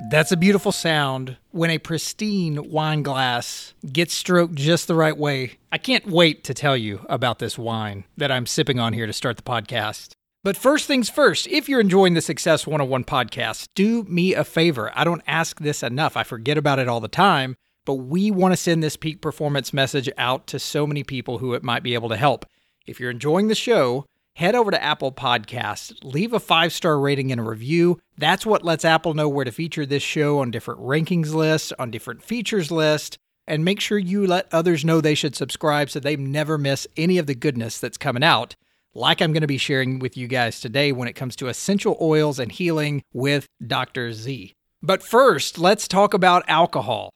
That's a beautiful sound when a pristine wine glass gets stroked just the right way. I can't wait to tell you about this wine that I'm sipping on here to start the podcast. But first things first, if you're enjoying the Success 101 podcast, do me a favor. I don't ask this enough, I forget about it all the time, but we want to send this peak performance message out to so many people who it might be able to help. If you're enjoying the show, head over to Apple Podcasts, leave a five star rating and a review. That's what lets Apple know where to feature this show on different rankings lists, on different features lists, and make sure you let others know they should subscribe so they never miss any of the goodness that's coming out, like I'm going to be sharing with you guys today when it comes to essential oils and healing with Dr. Z. But first, let's talk about alcohol.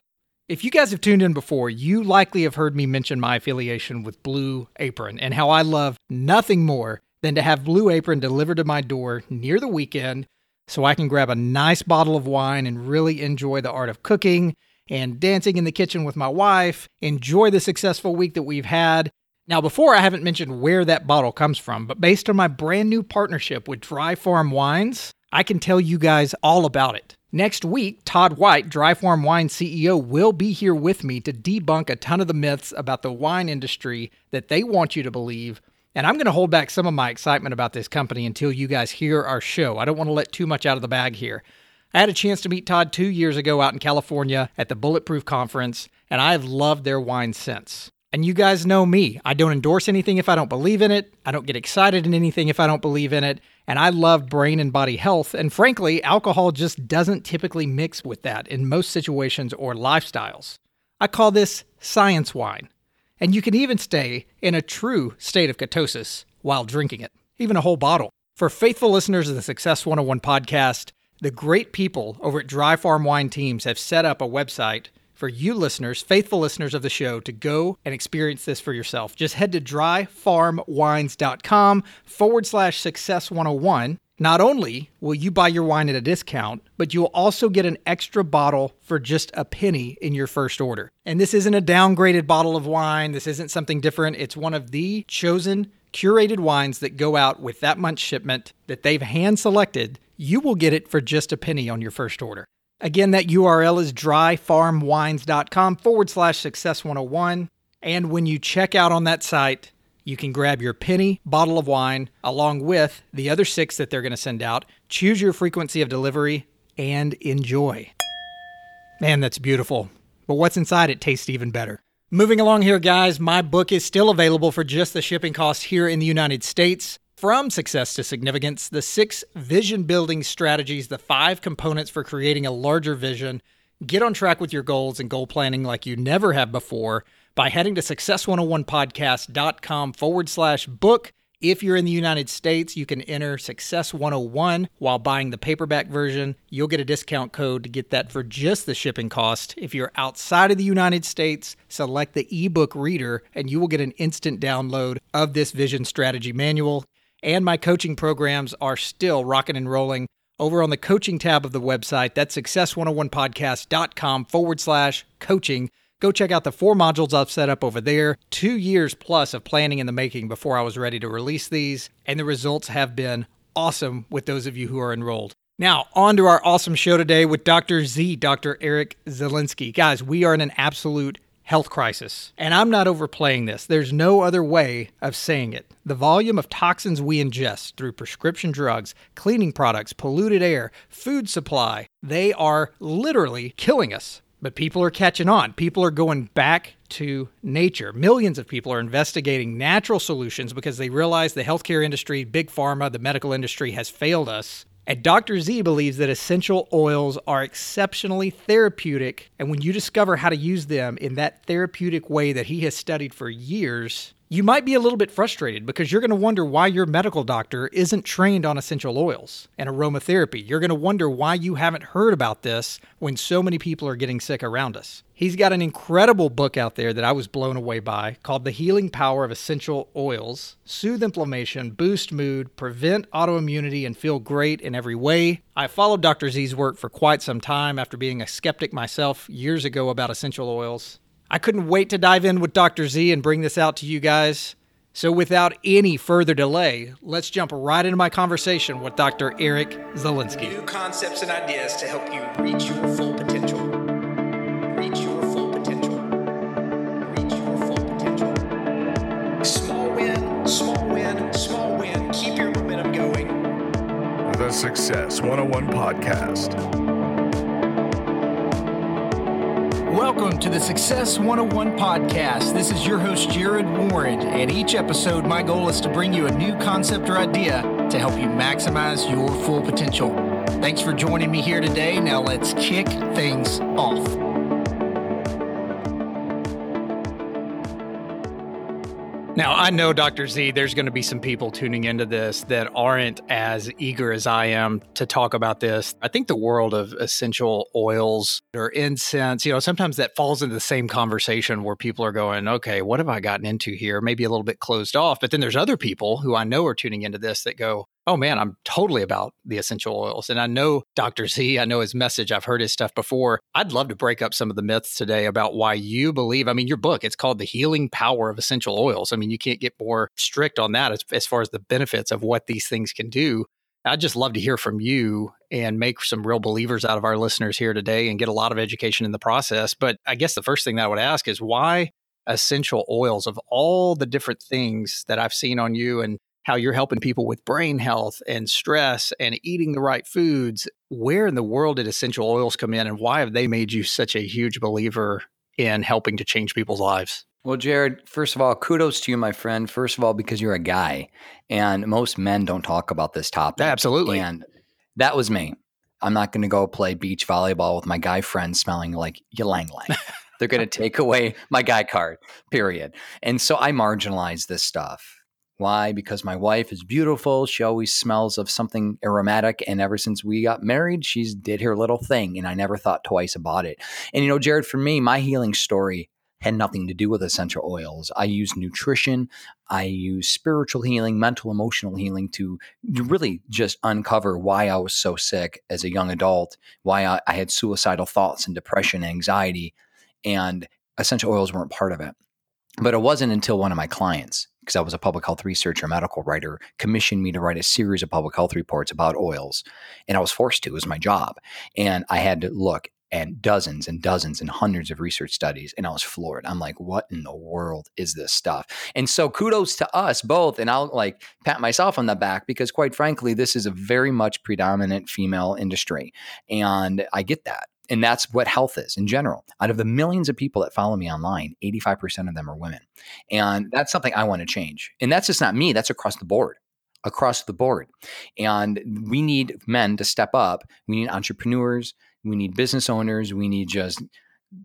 If you guys have tuned in before, you likely have heard me mention my affiliation with Blue Apron and how I love nothing more than to have Blue Apron delivered to my door near the weekend so I can grab a nice bottle of wine and really enjoy the art of cooking and dancing in the kitchen with my wife, enjoy the successful week that we've had. Now, before I haven't mentioned where that bottle comes from, but based on my brand new partnership with Dry Farm Wines, I can tell you guys all about it. Next week, Todd White, Dry Farm Wine CEO, will be here with me to debunk a ton of the myths about the wine industry that they want you to believe and I'm going to hold back some of my excitement about this company until you guys hear our show. I don't want to let too much out of the bag here. I had a chance to meet Todd two years ago out in California at the Bulletproof Conference, and I have loved their wine since. And you guys know me. I don't endorse anything if I don't believe in it. I don't get excited in anything if I don't believe in it. And I love brain and body health. And frankly, alcohol just doesn't typically mix with that in most situations or lifestyles. I call this science wine. And you can even stay in a true state of ketosis while drinking it, even a whole bottle. For faithful listeners of the Success 101 podcast, the great people over at Dry Farm Wine Teams have set up a website for you listeners, faithful listeners of the show, to go and experience this for yourself. Just head to dryfarmwines.com forward slash success 101 not only will you buy your wine at a discount, but you'll also get an extra bottle for just a penny in your first order. And this isn't a downgraded bottle of wine, this isn't something different. It's one of the chosen, curated wines that go out with that month's shipment that they've hand selected. You will get it for just a penny on your first order. Again, that URL is dryfarmwines.com forward slash success 101. And when you check out on that site, you can grab your penny bottle of wine along with the other six that they're going to send out, choose your frequency of delivery, and enjoy. Man, that's beautiful. But what's inside it tastes even better. Moving along here, guys, my book is still available for just the shipping cost here in the United States. From Success to Significance, the six vision building strategies, the five components for creating a larger vision. Get on track with your goals and goal planning like you never have before by heading to success101podcast.com forward slash book. If you're in the United States, you can enter Success 101 while buying the paperback version. You'll get a discount code to get that for just the shipping cost. If you're outside of the United States, select the ebook reader and you will get an instant download of this vision strategy manual. And my coaching programs are still rocking and rolling over on the coaching tab of the website. That's success101podcast.com forward slash coaching. Go check out the four modules I've set up over there. Two years plus of planning in the making before I was ready to release these, and the results have been awesome with those of you who are enrolled. Now, on to our awesome show today with Dr. Z, Dr. Eric Zielinski. Guys, we are in an absolute health crisis. And I'm not overplaying this. There's no other way of saying it. The volume of toxins we ingest through prescription drugs, cleaning products, polluted air, food supply, they are literally killing us. But people are catching on. People are going back to nature. Millions of people are investigating natural solutions because they realize the healthcare industry, big pharma, the medical industry has failed us. And Dr. Z believes that essential oils are exceptionally therapeutic. And when you discover how to use them in that therapeutic way that he has studied for years, you might be a little bit frustrated because you're going to wonder why your medical doctor isn't trained on essential oils and aromatherapy. You're going to wonder why you haven't heard about this when so many people are getting sick around us. He's got an incredible book out there that I was blown away by called The Healing Power of Essential Oils Soothe Inflammation, Boost Mood, Prevent Autoimmunity, and Feel Great in Every Way. I followed Dr. Z's work for quite some time after being a skeptic myself years ago about essential oils. I couldn't wait to dive in with Dr. Z and bring this out to you guys. So, without any further delay, let's jump right into my conversation with Dr. Eric Zielinski. New concepts and ideas to help you reach your full potential. Reach your full potential. Reach your full potential. Small win, small win, small win. Keep your momentum going. The Success 101 Podcast. Welcome to the Success 101 podcast. This is your host, Jarrod Warren, and each episode, my goal is to bring you a new concept or idea to help you maximize your full potential. Thanks for joining me here today. Now, let's kick things off. Now, I know, Dr. Z, there's going to be some people tuning into this that aren't as eager as I am to talk about this. I think the world of essential oils or incense, you know, sometimes that falls into the same conversation where people are going, okay, what have I gotten into here? Maybe a little bit closed off. But then there's other people who I know are tuning into this that go, oh man, I'm totally about the essential oils. And I know Dr. Z, I know his message. I've heard his stuff before. I'd love to break up some of the myths today about why you believe. I mean, your book, it's called The Healing Power of Essential Oils. I mean, you can't get more strict on that as, as far as the benefits of what these things can do. I'd just love to hear from you and make some real believers out of our listeners here today and get a lot of education in the process. But I guess the first thing that I would ask is why essential oils of all the different things that I've seen on you and how you're helping people with brain health and stress and eating the right foods. Where in the world did essential oils come in and why have they made you such a huge believer in helping to change people's lives? Well, Jarrod, first of all, kudos to you, my friend. First of all, because you're a guy and most men don't talk about this topic. Absolutely. And that was me. I'm not going to go play beach volleyball with my guy friends smelling like ylang ylang. They're going to take away my guy card, period. And so I marginalize this stuff. Why? Because my wife is beautiful. She always smells of something aromatic. And ever since we got married, she's did her little thing. And I never thought twice about it. And you know, Jarrod, for me, my healing story had nothing to do with essential oils. I use nutrition, I use spiritual healing, mental, emotional healing to really just uncover why I was so sick as a young adult, why I, I had suicidal thoughts and depression, and anxiety, and essential oils weren't part of it. But it wasn't until one of my clients because I was a public health researcher, medical writer, commissioned me to write a series of public health reports about oils. And I was forced to, it was my job. And I had to look at dozens and dozens and hundreds of research studies. And I was floored. I'm like, what in the world is this stuff? And so kudos to us both. And I'll like pat myself on the back because, quite frankly, this is a very much predominant female industry. And I get that. And that's what health is in general. Out of the millions of people that follow me online, 85% of them are women. And that's something I want to change. And that's just not me, that's across the board. Across the board. And we need men to step up. We need entrepreneurs. We need business owners. We need just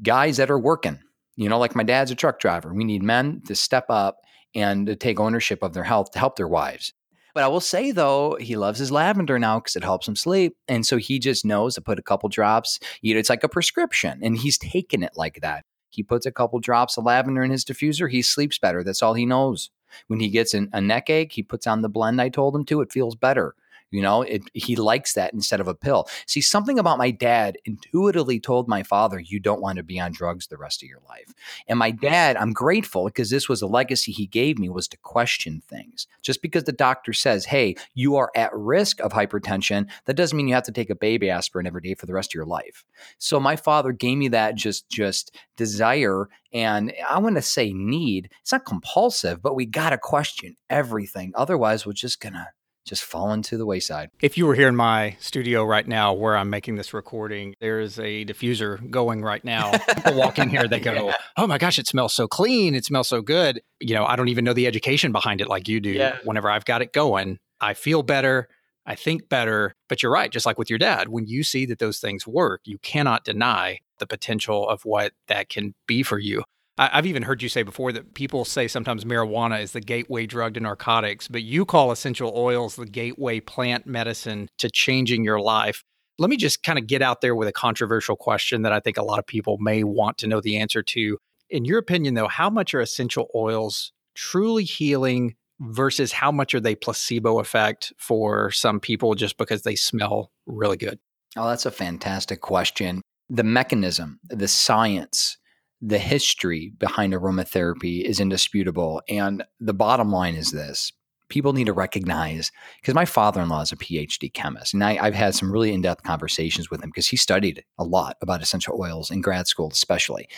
guys that are working. You know, like my dad's a truck driver. We need men to step up and to take ownership of their health to help their wives. But I will say though, he loves his lavender now because it helps him sleep. And so he just knows to put a couple drops. You know, it's like a prescription, and he's taken it like that. He puts a couple drops of lavender in his diffuser. He sleeps better. That's all he knows. When he gets an, a neck ache, he puts on the blend I told him to. It feels better. You know, it, he likes that instead of a pill. See, something about my dad intuitively told my father, you don't want to be on drugs the rest of your life. And my dad, I'm grateful because this was a legacy he gave me was to question things. Just because the doctor says, hey, you are at risk of hypertension, that doesn't mean you have to take a baby aspirin every day for the rest of your life. So my father gave me that just just desire and I want to say need. It's not compulsive, but we got to question everything. Otherwise, we're just going to just fallen to the wayside. If you were here in my studio right now where I'm making this recording, there is a diffuser going right now. People walk in here, they go, yeah. Oh my gosh, it smells so clean. It smells so good. You know, I don't even know the education behind it like you do. Yeah. Whenever I've got it going, I feel better. I think better. But you're right, just like with your dad, when you see that those things work, you cannot deny the potential of what that can be for you. I've even heard you say before that people say sometimes marijuana is the gateway drug to narcotics, but you call essential oils the gateway plant medicine to changing your life. Let me just kind of get out there with a controversial question that I think a lot of people may want to know the answer to. In your opinion, though, how much are essential oils truly healing versus how much are they placebo effect for some people just because they smell really good? Oh, that's a fantastic question. The mechanism, the science, the history behind aromatherapy is indisputable. And the bottom line is this people need to recognize because my father-in-law is a phd chemist and I, have had some really in-depth conversations with him because he studied a lot about essential oils in grad school especially.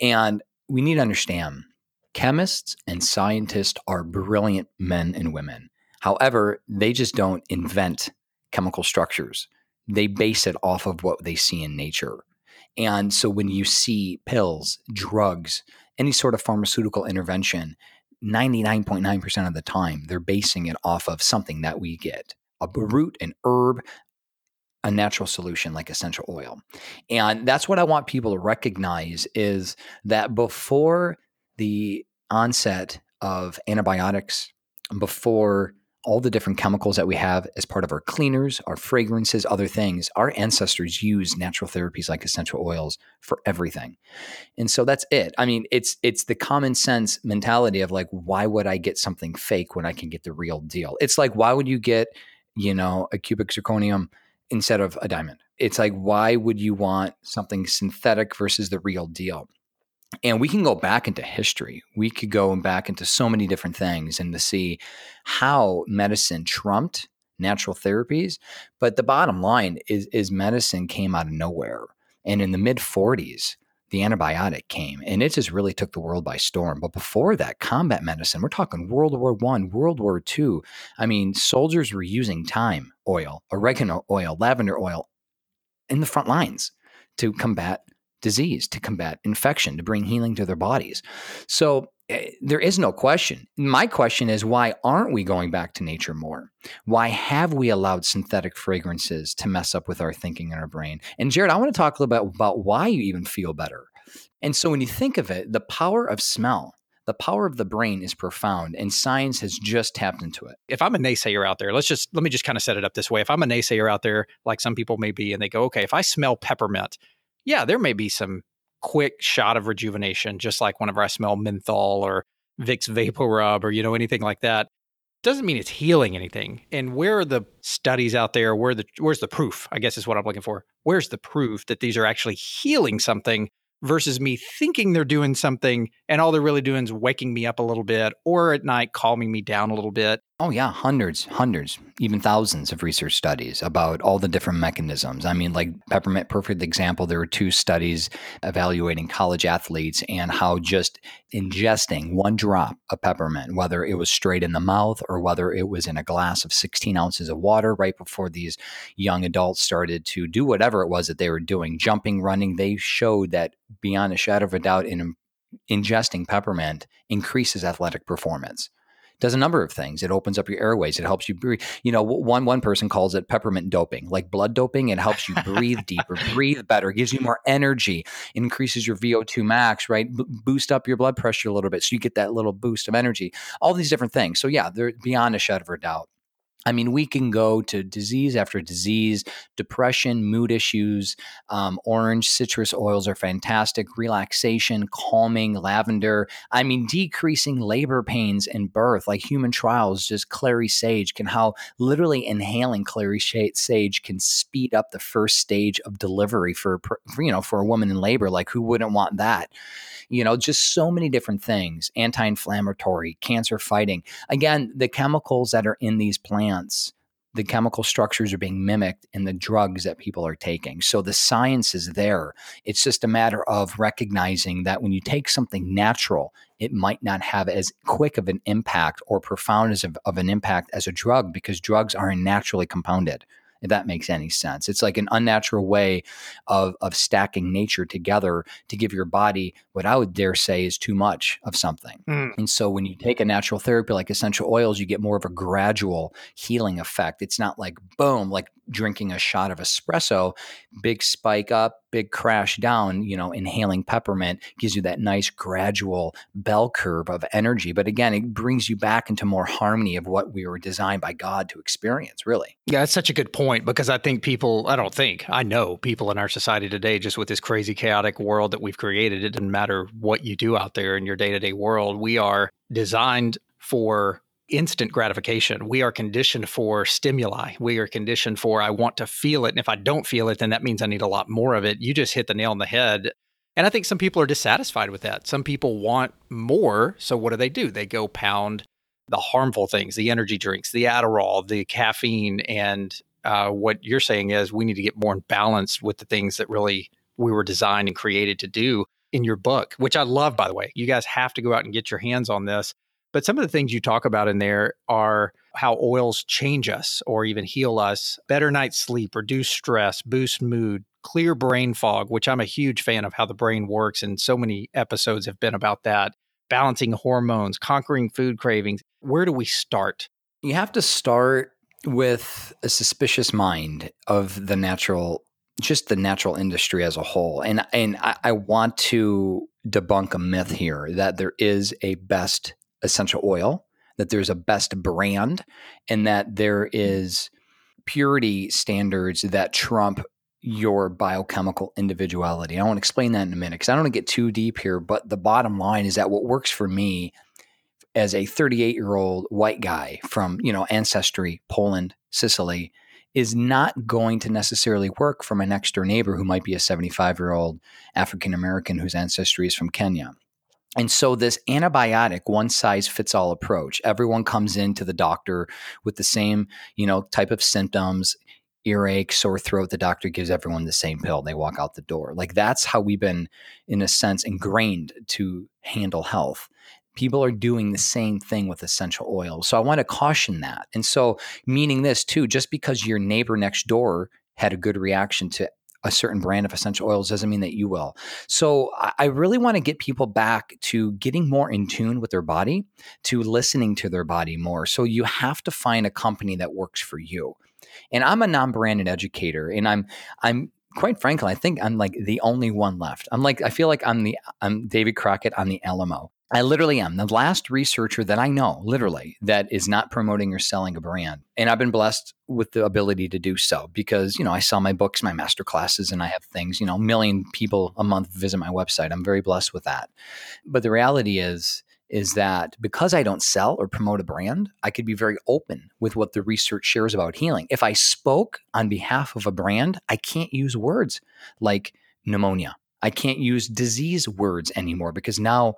And we need to understand chemists and scientists are brilliant men and women. However they just don't invent chemical structures. They base it off of what they see in nature and so when you see pills, drugs, any sort of pharmaceutical intervention, 99.9% of the time, they're basing it off of something that we get a root, an herb, a natural solution like essential oil. And that's what I want people to recognize is that before the onset of antibiotics, before all the different chemicals that we have as part of our cleaners, our fragrances, other things. Our ancestors used natural therapies like essential oils for everything. And so that's it. I mean, it's it's the common sense mentality of like why would I get something fake when I can get the real deal? It's like why would you get, you know, a cubic zirconium instead of a diamond? It's like why would you want something synthetic versus the real deal? And we can go back into history. We could go back into so many different things and to see how medicine trumped natural therapies. But the bottom line is, is medicine came out of nowhere. And in the mid 40s, the antibiotic came and it just really took the world by storm. But before that, combat medicine, we're talking World War One, World War Two. I mean, soldiers were using thyme oil, oregano oil, lavender oil in the front lines to combat disease, to combat infection, to bring healing to their bodies. So eh, there is no question. My question is why aren't we going back to nature more? Why have we allowed synthetic fragrances to mess up with our thinking and our brain? And Jarrod, I want to talk a little bit about why you even feel better. And so when you think of it, the power of smell, the power of the brain is profound and science has just tapped into it. If I'm a naysayer out there, let's just let me just kind of set it up this way. If I'm a naysayer out there, like some people may be, and they go, okay, if I smell peppermint, yeah, there may be some quick shot of rejuvenation, just like whenever I smell menthol or Vicks Vapor Rub or, you know, anything like that. Doesn't mean it's healing anything. And where are the studies out there? Where the where's the proof? I guess is what I'm looking for. Where's the proof that these are actually healing something versus me thinking they're doing something and all they're really doing is waking me up a little bit or at night calming me down a little bit. Oh, yeah, hundreds, hundreds, even thousands of research studies about all the different mechanisms. I mean, like peppermint, perfect example. There were two studies evaluating college athletes and how just ingesting one drop of peppermint, whether it was straight in the mouth or whether it was in a glass of 16 ounces of water right before these young adults started to do whatever it was that they were doing, jumping, running, they showed that beyond a shadow of a doubt in ingesting peppermint increases athletic performance does a number of things. It opens up your airways. It helps you breathe. You know, one one person calls it peppermint doping, like blood doping. It helps you breathe deeper, breathe better, gives you more energy, increases your VO2 max, right? B- boost up your blood pressure a little bit, so you get that little boost of energy. All these different things. So yeah, they're beyond a shadow of a doubt. I mean, we can go to disease after disease, depression, mood issues. Um, orange citrus oils are fantastic. Relaxation, calming, lavender. I mean, decreasing labor pains in birth, like human trials, just clary sage can how literally inhaling clary sage can speed up the first stage of delivery for, for you know for a woman in labor. Like, who wouldn't want that? You know, just so many different things. Anti-inflammatory, cancer fighting. Again, the chemicals that are in these plants plants, the chemical structures are being mimicked in the drugs that people are taking. So the science is there. It's just a matter of recognizing that when you take something natural, it might not have as quick of an impact or profound as of, of an impact as a drug because drugs are naturally compounded if that makes any sense. It's like an unnatural way of, of stacking nature together to give your body what I would dare say is too much of something. Mm. And so when you take a natural therapy like essential oils, you get more of a gradual healing effect. It's not like boom, like drinking a shot of espresso, big spike up, big crash down, you know, inhaling peppermint gives you that nice gradual bell curve of energy. But again, it brings you back into more harmony of what we were designed by God to experience, really. Yeah, that's such a good point because I think people, I don't think, I know people in our society today, just with this crazy, chaotic world that we've created, it doesn't matter what you do out there in your day to day world, we are designed for instant gratification. We are conditioned for stimuli. We are conditioned for, I want to feel it. And if I don't feel it, then that means I need a lot more of it. You just hit the nail on the head. And I think some people are dissatisfied with that. Some people want more. So what do they do? They go pound the harmful things, the energy drinks, the Adderall, the caffeine. And uh, what you're saying is we need to get more balanced with the things that really we were designed and created to do in your book, which I love, by the way. You guys have to go out and get your hands on this. But some of the things you talk about in there are how oils change us or even heal us, better night's sleep, reduce stress, boost mood, clear brain fog, which I'm a huge fan of how the brain works. And so many episodes have been about that, balancing hormones, conquering food cravings. Where do we start? You have to start with a suspicious mind of the natural just the natural industry as a whole. And and I, I, want to debunk a myth here that there is a best essential oil, that there's a best brand, and that there mm. is purity standards that trump your biochemical individuality. I want to explain that in a minute because I don't want to get too deep here, but the bottom line is that what works for me as a 38 year old white guy from, you know, ancestry, Poland, Sicily, is not going to necessarily work for my next door neighbor who might be a 75 year old African American whose ancestry is from Kenya. And so, this antibiotic one size fits all approach, everyone comes into the doctor with the same, you know, type of symptoms, earache, sore throat. The doctor gives everyone the same pill. They walk out the door. Like that's how we've been, in a sense, ingrained to handle health people are doing the same thing with essential oils. So I want to caution that. And so, meaning this too, just because your neighbor next door had a good reaction to a certain brand of essential oils doesn't mean that you will. So I really want to get people back to getting more in tune with their body, to listening to their body more. So you have to find a company that works for you. And I'm a non-branded educator and I'm I'm quite frankly, I think I'm like the only one left. I'm like I feel like I'm the I'm David Crockett on the Alamo. I literally am the last researcher that I know, literally, that is not promoting or selling a brand. And I've been blessed with the ability to do so because, you know, I sell my books, my master classes, and I have things, you know, a million people a month visit my website. I'm very blessed with that. But the reality is, is that because I don't sell or promote a brand, I could be very open with what the research shares about healing. If I spoke on behalf of a brand, I can't use words like pneumonia. I can't use disease words anymore because now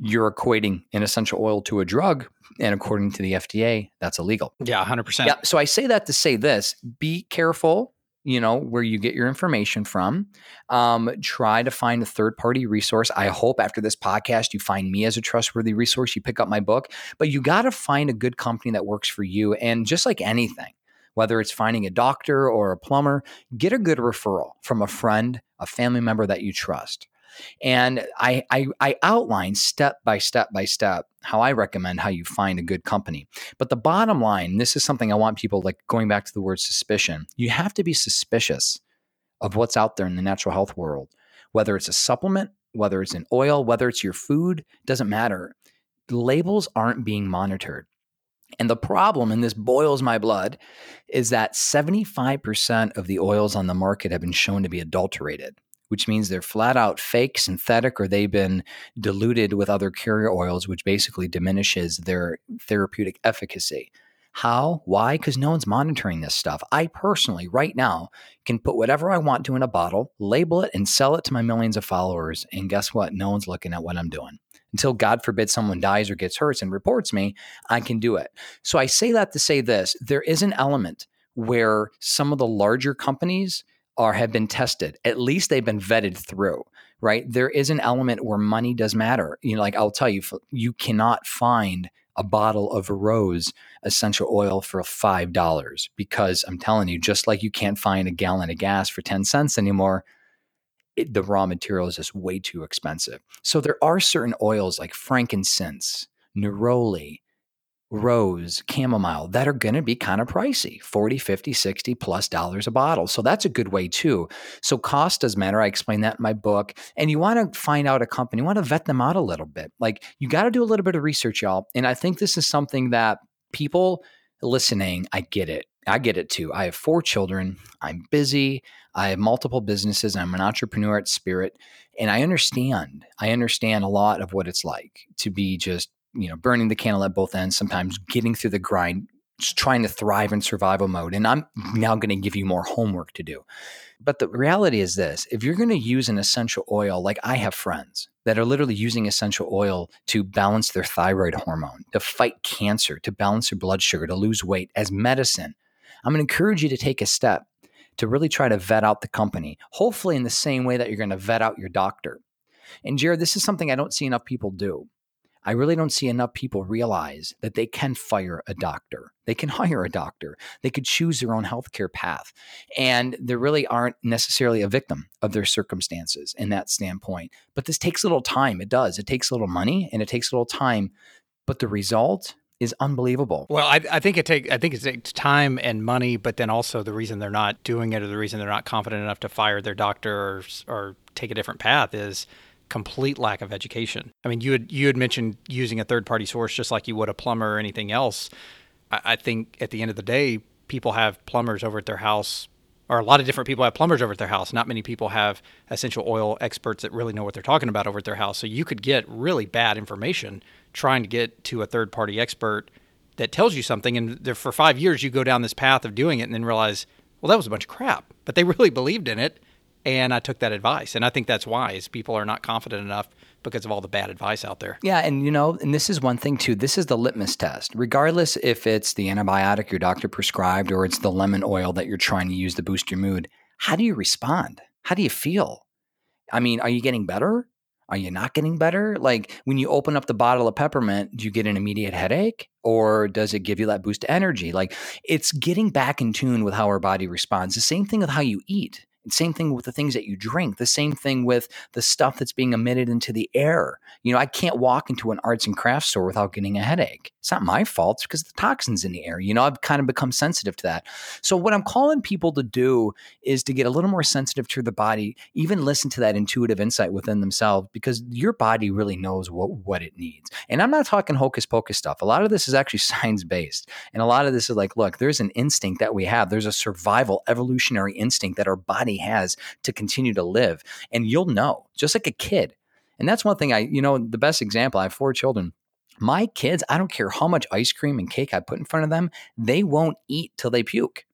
you're equating an essential oil to a drug. And according to the FDA, that's illegal. Yeah, 100%. Yeah. So I say that to say this be careful, you know, where you get your information from. Um, try to find a third party resource. I hope after this podcast, you find me as a trustworthy resource. You pick up my book, but you got to find a good company that works for you. And just like anything, whether it's finding a doctor or a plumber, get a good referral from a friend, a family member that you trust. And I, I, I outline step by step by step how I recommend how you find a good company. But the bottom line, this is something I want people like going back to the word suspicion. You have to be suspicious of what's out there in the natural health world, whether it's a supplement, whether it's an oil, whether it's your food, doesn't matter. Labels aren't being monitored. And the problem, and this boils my blood, is that 75% of the oils on the market have been shown to be adulterated which means they're flat out fake, synthetic, or they've been diluted with other carrier oils, which basically diminishes their therapeutic efficacy. How? Why? Because no one's monitoring this stuff. I personally, right now, can put whatever I want to in a bottle, label it, and sell it to my millions of followers. And guess what? No one's looking at what I'm doing. Until God forbid someone dies or gets hurt and reports me, I can do it. So I say that to say this there is an element where some of the larger companies are have been tested. At least they've been vetted through, right? There is an element where money does matter. You know, like I'll tell you, you cannot find a bottle of rose essential oil for five dollars because I'm telling you, just like you can't find a gallon of gas for ten cents anymore. It, the raw material is just way too expensive. So there are certain oils like frankincense, neroli, rose, chamomile that are going to be kind of pricey 40, 50, 60 plus dollars a bottle. So that's a good way too. So cost does matter. I explain that in my book. And you want to find out a company, you want to vet them out a little bit. Like you got to do a little bit of research, y'all. And I think this is something that people listening, I get it. I get it too. I have four children. I'm busy. I have multiple businesses. I'm an entrepreneur at spirit. And I understand. I understand a lot of what it's like to be just you know, burning the candle at both ends, sometimes getting through the grind, trying to thrive in survival mode. And I'm now going to give you more homework to do. But the reality is this if you're going to use an essential oil, like I have friends that are literally using essential oil to balance their thyroid hormone, to fight cancer, to balance their blood sugar, to lose weight as medicine, I'm going to encourage you to take a step to really try to vet out the company, hopefully in the same way that you're going to vet out your doctor. And Jarrod, this is something I don't see enough people do. I really don't see enough people realize that they can fire a doctor. They can hire a doctor. They could choose their own healthcare path. And they really aren't necessarily a victim of their circumstances in that standpoint. But this takes a little time. It does. It takes a little money and it takes a little time. But the result is unbelievable. Well, I, I think it take I think it takes time and money, but then also the reason they're not doing it or the reason they're not confident enough to fire their doctor or, or take a different path is complete lack of education. I mean, you had you had mentioned using a third party source just like you would a plumber or anything else. I, I think at the end of the day, people have plumbers over at their house, or a lot of different people have plumbers over at their house. Not many people have essential oil experts that really know what they're talking about over at their house. So you could get really bad information trying to get to a third party expert that tells you something, and for five years you go down this path of doing it, and then realize, well, that was a bunch of crap. But they really believed in it and I took that advice. And I think that's wise. People are not confident enough because of all the bad advice out there. Yeah, and you know, and this is one thing too. This is the litmus test. Regardless if it's the antibiotic your doctor prescribed or it's the lemon oil that you're trying to use to boost your mood, how do you respond? How do you feel? I mean, are you getting better? Are you not getting better? Like when you open up the bottle of peppermint, do you get an immediate headache or does it give you that boost of energy? Like it's getting back in tune with how our body responds. The same thing with how you eat. Same thing with the things that you drink. The same thing with the stuff that's being emitted into the air. You know, I can't walk into an arts and crafts store without getting a headache. It's not my fault. It's because the toxins in the air. You know, I've kind of become sensitive to that. So what I'm calling people to do is to get a little more sensitive to the body, even listen to that intuitive insight within themselves, because your body really knows what, what it needs. And I'm not talking hocus pocus stuff. A lot of this is actually science based. And a lot of this is like, look, there's an instinct that we have. There's a survival evolutionary instinct that our body has to continue to live. And you'll know, just like a kid. And that's one thing I, you know, the best example, I have four children. My kids, I don't care how much ice cream and cake I put in front of them, they won't eat till they puke.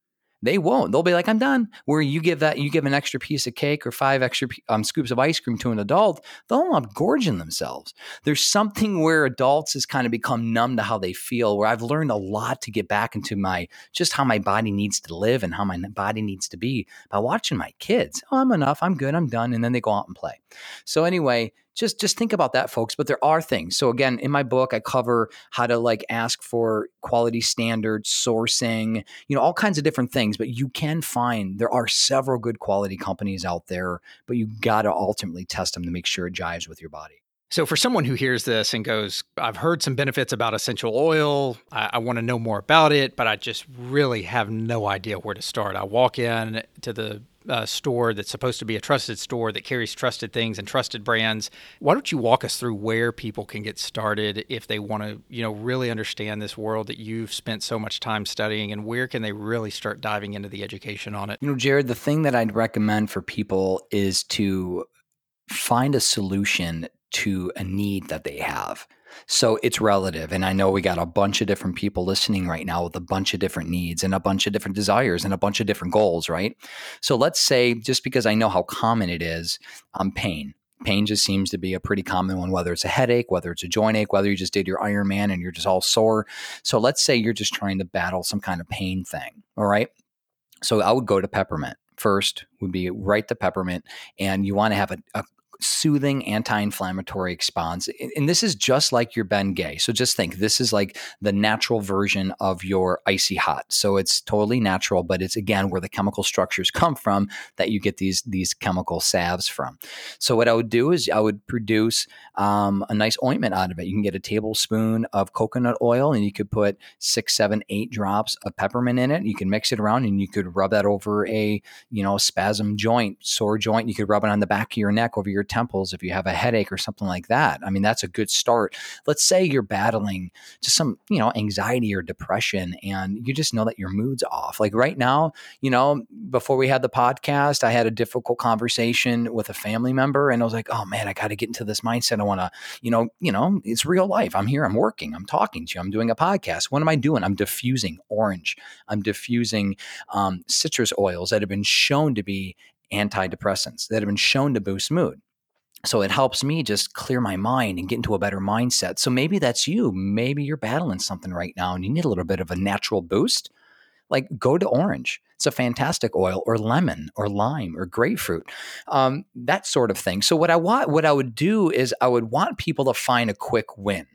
They won't. They'll be like, I'm done. Where you give that, you give an extra piece of cake or five extra um, scoops of ice cream to an adult, they'll end up gorging themselves. There's something where adults has kind of become numb to how they feel, where I've learned a lot to get back into my, just how my body needs to live and how my body needs to be by watching my kids. Oh, I'm enough. I'm good. I'm done. And then they go out and play. So anyway, just just think about that folks but there are things. So again in my book i cover how to like ask for quality standards sourcing you know all kinds of different things but you can find there are several good quality companies out there but you got to ultimately test them to make sure it jives with your body. So, for someone who hears this and goes, I've heard some benefits about essential oil, I, I want to know more about it, but I just really have no idea where to start. I walk in to the uh, store that's supposed to be a trusted store that carries trusted things and trusted brands. Why don't you walk us through where people can get started if they want to, you know, really understand this world that you've spent so much time studying, and where can they really start diving into the education on it? You know, Jarrod, the thing that I'd recommend for people is to find a solution to a need that they have. So it's relative. And I know we got a bunch of different people listening right now with a bunch of different needs and a bunch of different desires and a bunch of different goals, right? So let's say, just because I know how common it is, um, pain. Pain just seems to be a pretty common one, whether it's a headache, whether it's a joint ache, whether you just did your Ironman and you're just all sore. So let's say you're just trying to battle some kind of pain thing. All right. So I would go to peppermint first would be right the peppermint and you want to have a, a, soothing anti-inflammatory response and this is just like your Bengay so just think this is like the natural version of your icy hot. So it's totally natural but it's again where the chemical structures come from that you get these these chemical salves from. So what i would do is i would produce um, a nice ointment out of it. You can get a tablespoon of coconut oil and you could put six seven eight drops of peppermint in it. You can mix it around and you could rub that over a you know spasm joint sore joint. You could rub it on the back of your neck over your temples if you have a headache or something like that. I mean, that's a good start. Let's say you're battling just some, you know, anxiety or depression and you just know that your mood's off. Like right now, you know, before we had the podcast, I had a difficult conversation with a family member and I was like, "Oh man, I got to get into this mindset. I want to, you know, you know, it's real life. I'm here, I'm working, I'm talking to you, I'm doing a podcast. What am I doing? I'm diffusing orange. I'm diffusing um, citrus oils that have been shown to be antidepressants that have been shown to boost mood. So it helps me just clear my mind and get into a better mindset. So maybe that's you. Maybe you're battling something right now and you need a little bit of a natural boost. Like go to orange. It's a fantastic oil, or lemon, or lime, or grapefruit, um, that sort of thing. So what I want, what I would do is I would want people to find a quick win.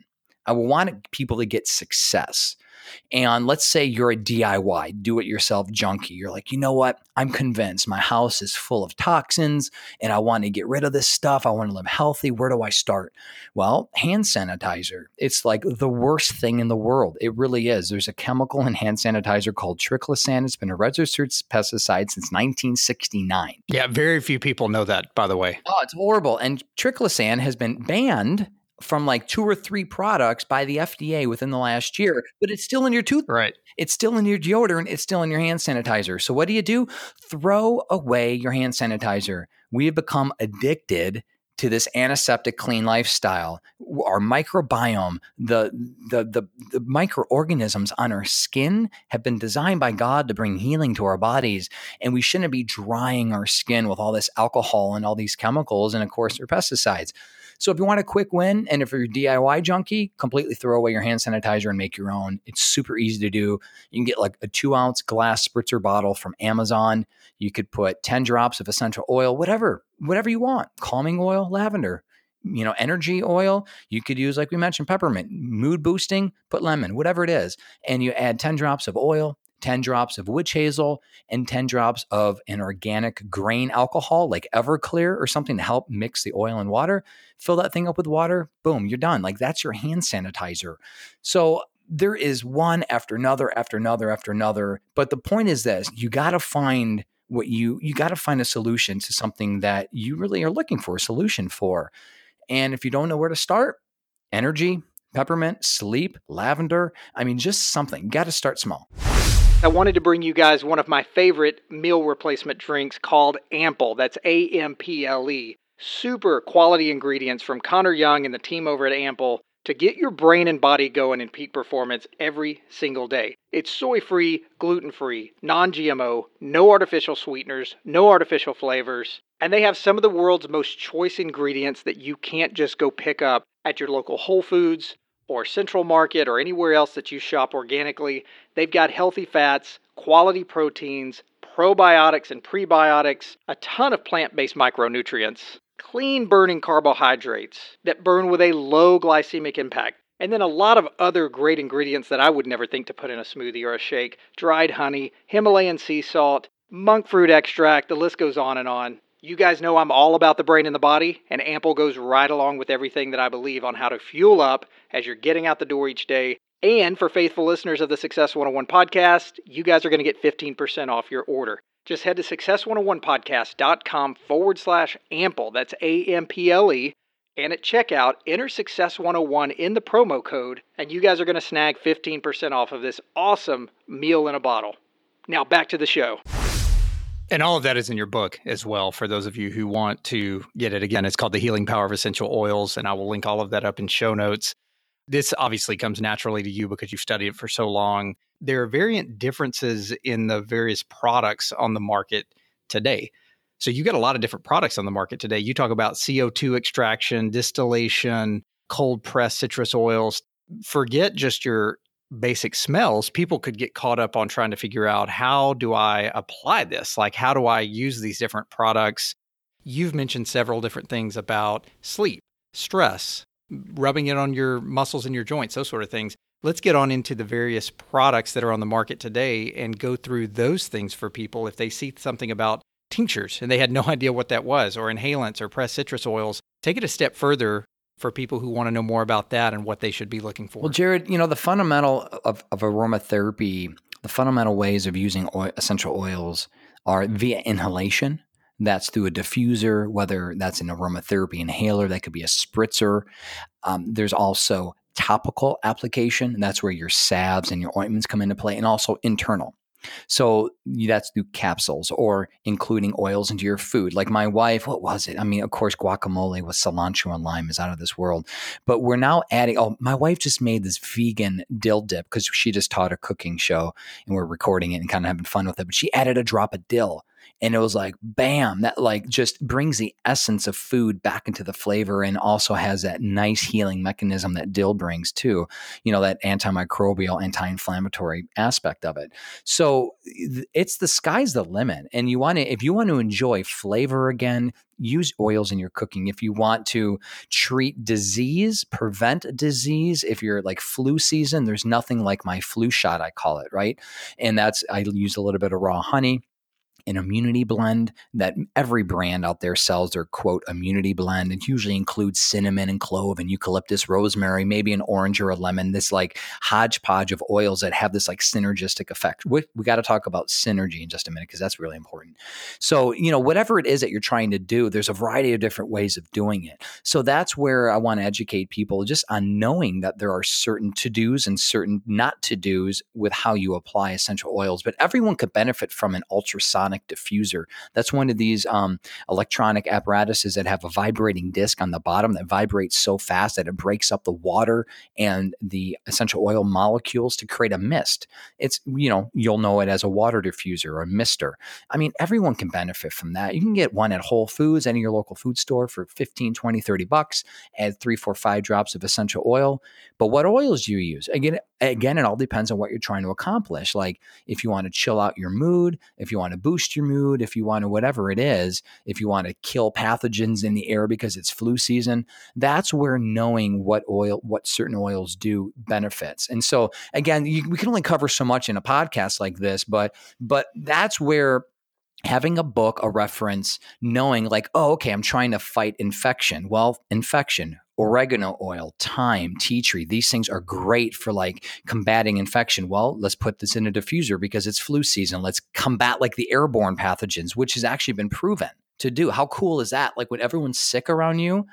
I would want people to get success. And let's say you're a DIY, do it yourself junkie. You're like, you know what? I'm convinced my house is full of toxins and I want to get rid of this stuff. I want to live healthy. Where do I start? Well, hand sanitizer. It's like the worst thing in the world. It really is. There's a chemical in hand sanitizer called triclosan. It's been a registered pesticide since 1969. Yeah, very few people know that, by the way. Oh, it's horrible. And triclosan has been banned from like two or three products by the FDA within the last year, but it's still in your tooth. Right. It's still in your deodorant. It's still in your hand sanitizer. So what do you do? Throw away your hand sanitizer. We have become addicted to this antiseptic clean lifestyle. Our microbiome, the, the the the microorganisms on our skin have been designed by God to bring healing to our bodies, and we shouldn't be drying our skin with all this alcohol and all these chemicals, and of course, their pesticides. So if you want a quick win, and if you're a DIY junkie, completely throw away your hand sanitizer and make your own. It's super easy to do. You can get like a two ounce glass spritzer bottle from Amazon. You could put 10 drops of essential oil, whatever, whatever you want. Calming oil, lavender, you know, energy oil. You could use, like we mentioned, peppermint, mood boosting, put lemon, whatever it is. And you add 10 drops of oil, 10 drops of witch hazel, and 10 drops of an organic grain alcohol like Everclear or something to help mix the oil and water. Fill that thing up with water, boom, you're done. Like that's your hand sanitizer. So there is one after another, after another, after another. But the point is this you got to find what you you got to find a solution to something that you really are looking for a solution for. And if you don't know where to start, energy, peppermint, sleep, lavender, I mean just something. You got to start small. I wanted to bring you guys one of my favorite meal replacement drinks called Ample. That's A M P L E. Super quality ingredients from Connor Young and the team over at Ample to get your brain and body going in peak performance every single day. It's soy free, gluten free, non GMO, no artificial sweeteners, no artificial flavors, and they have some of the world's most choice ingredients that you can't just go pick up at your local Whole Foods or Central Market or anywhere else that you shop organically. They've got healthy fats, quality proteins, probiotics and prebiotics, a ton of plant based micronutrients, clean burning carbohydrates that burn with a low glycemic impact. And then a lot of other great ingredients that I would never think to put in a smoothie or a shake dried honey, Himalayan sea salt, monk fruit extract, the list goes on and on. You guys know I'm all about the brain and the body, and Ample goes right along with everything that I believe on how to fuel up as you're getting out the door each day. And for faithful listeners of the Success 101 podcast, you guys are going to get 15% off your order. Just head to success101podcast.com forward slash ample. That's A M P L E. And at checkout, enter Success 101 in the promo code, and you guys are going to snag 15% off of this awesome meal in a bottle. Now back to the show. And all of that is in your book as well for those of you who want to get it. Again, it's called The Healing Power of Essential Oils, and I will link all of that up in show notes. This obviously comes naturally to you because you've studied it for so long. There are variant differences in the various products on the market today. So you got a lot of different products on the market today. You talk about CO2 extraction, distillation, cold pressed citrus oils. Forget just your basic smells, people could get caught up on trying to figure out how do I apply this? Like, how do I use these different products? You've mentioned several different things about sleep, stress, rubbing it on your muscles and your joints, those sort of things. Let's get on into the various products that are on the market today and go through those things for people if they see something about tinctures and they had no idea what that was, or inhalants or pressed citrus oils. Take it a step further for people who want to know more about that and what they should be looking for? Well, Jarrod, you know, the fundamental of, of aromatherapy, the fundamental ways of using oil, essential oils are via inhalation. That's through a diffuser, whether that's an aromatherapy inhaler, that could be a spritzer. Um, there's also topical application, and that's where your salves and your ointments come into play, and also internal. So that's through capsules or including oils into your food. Like my wife, what was it? I mean, of course, guacamole with cilantro and lime is out of this world. But we're now adding, oh, my wife just made this vegan dill dip because she just taught a cooking show and we're recording it and kind of having fun with it. But she added a drop of dill and it was like bam that like just brings the essence of food back into the flavor and also has that nice healing mechanism that dill brings too you know that antimicrobial anti-inflammatory aspect of it. So it's the sky's the limit and you want to if you want to enjoy flavor again use oils in your cooking. If you want to treat disease prevent disease if you're like flu season there's nothing like my flu shot i call it right? And that's i use a little bit of raw honey an immunity blend that every brand out there sells their quote immunity blend. It usually includes cinnamon and clove and eucalyptus, rosemary, maybe an orange or a lemon, this like hodgepodge of oils that have this like synergistic effect. We, we got to talk about synergy in just a minute because that's really important. So, you know, whatever it is that you're trying to do, there's a variety of different ways of doing it. So that's where I want to educate people just on knowing that there are certain to dos and certain not to dos with how you apply essential oils. But everyone could benefit from an ultrasonic sonic diffuser. That's one of these um, electronic apparatuses that have a vibrating disc on the bottom that vibrates so fast that it breaks up the water and the essential oil molecules to create a mist. It's, you know, you'll know it as a water diffuser or a mister. I mean, everyone can benefit from that. You can get one at Whole Foods, any of your local food store for 15, 20, 30 bucks, add three, four, five drops of essential oil. But what oils do you use? Again, again, it all depends on what you're trying to accomplish. Like if you want to chill out your mood, if you want to boost boost your mood, if you want to, whatever it is, if you want to kill pathogens in the air because it's flu season, that's where knowing what oil, what certain oils do benefits. And so, again, you, we can only cover so much in a podcast like this, but but that's where having a book, a reference, knowing like, oh, okay, I'm trying to fight infection. Well, infection, oregano oil, thyme, tea tree, these things are great for like combating infection. Well, let's put this in a diffuser because it's flu season. Let's combat like the airborne pathogens, which has actually been proven to do. How cool is that? Like when everyone's sick around you,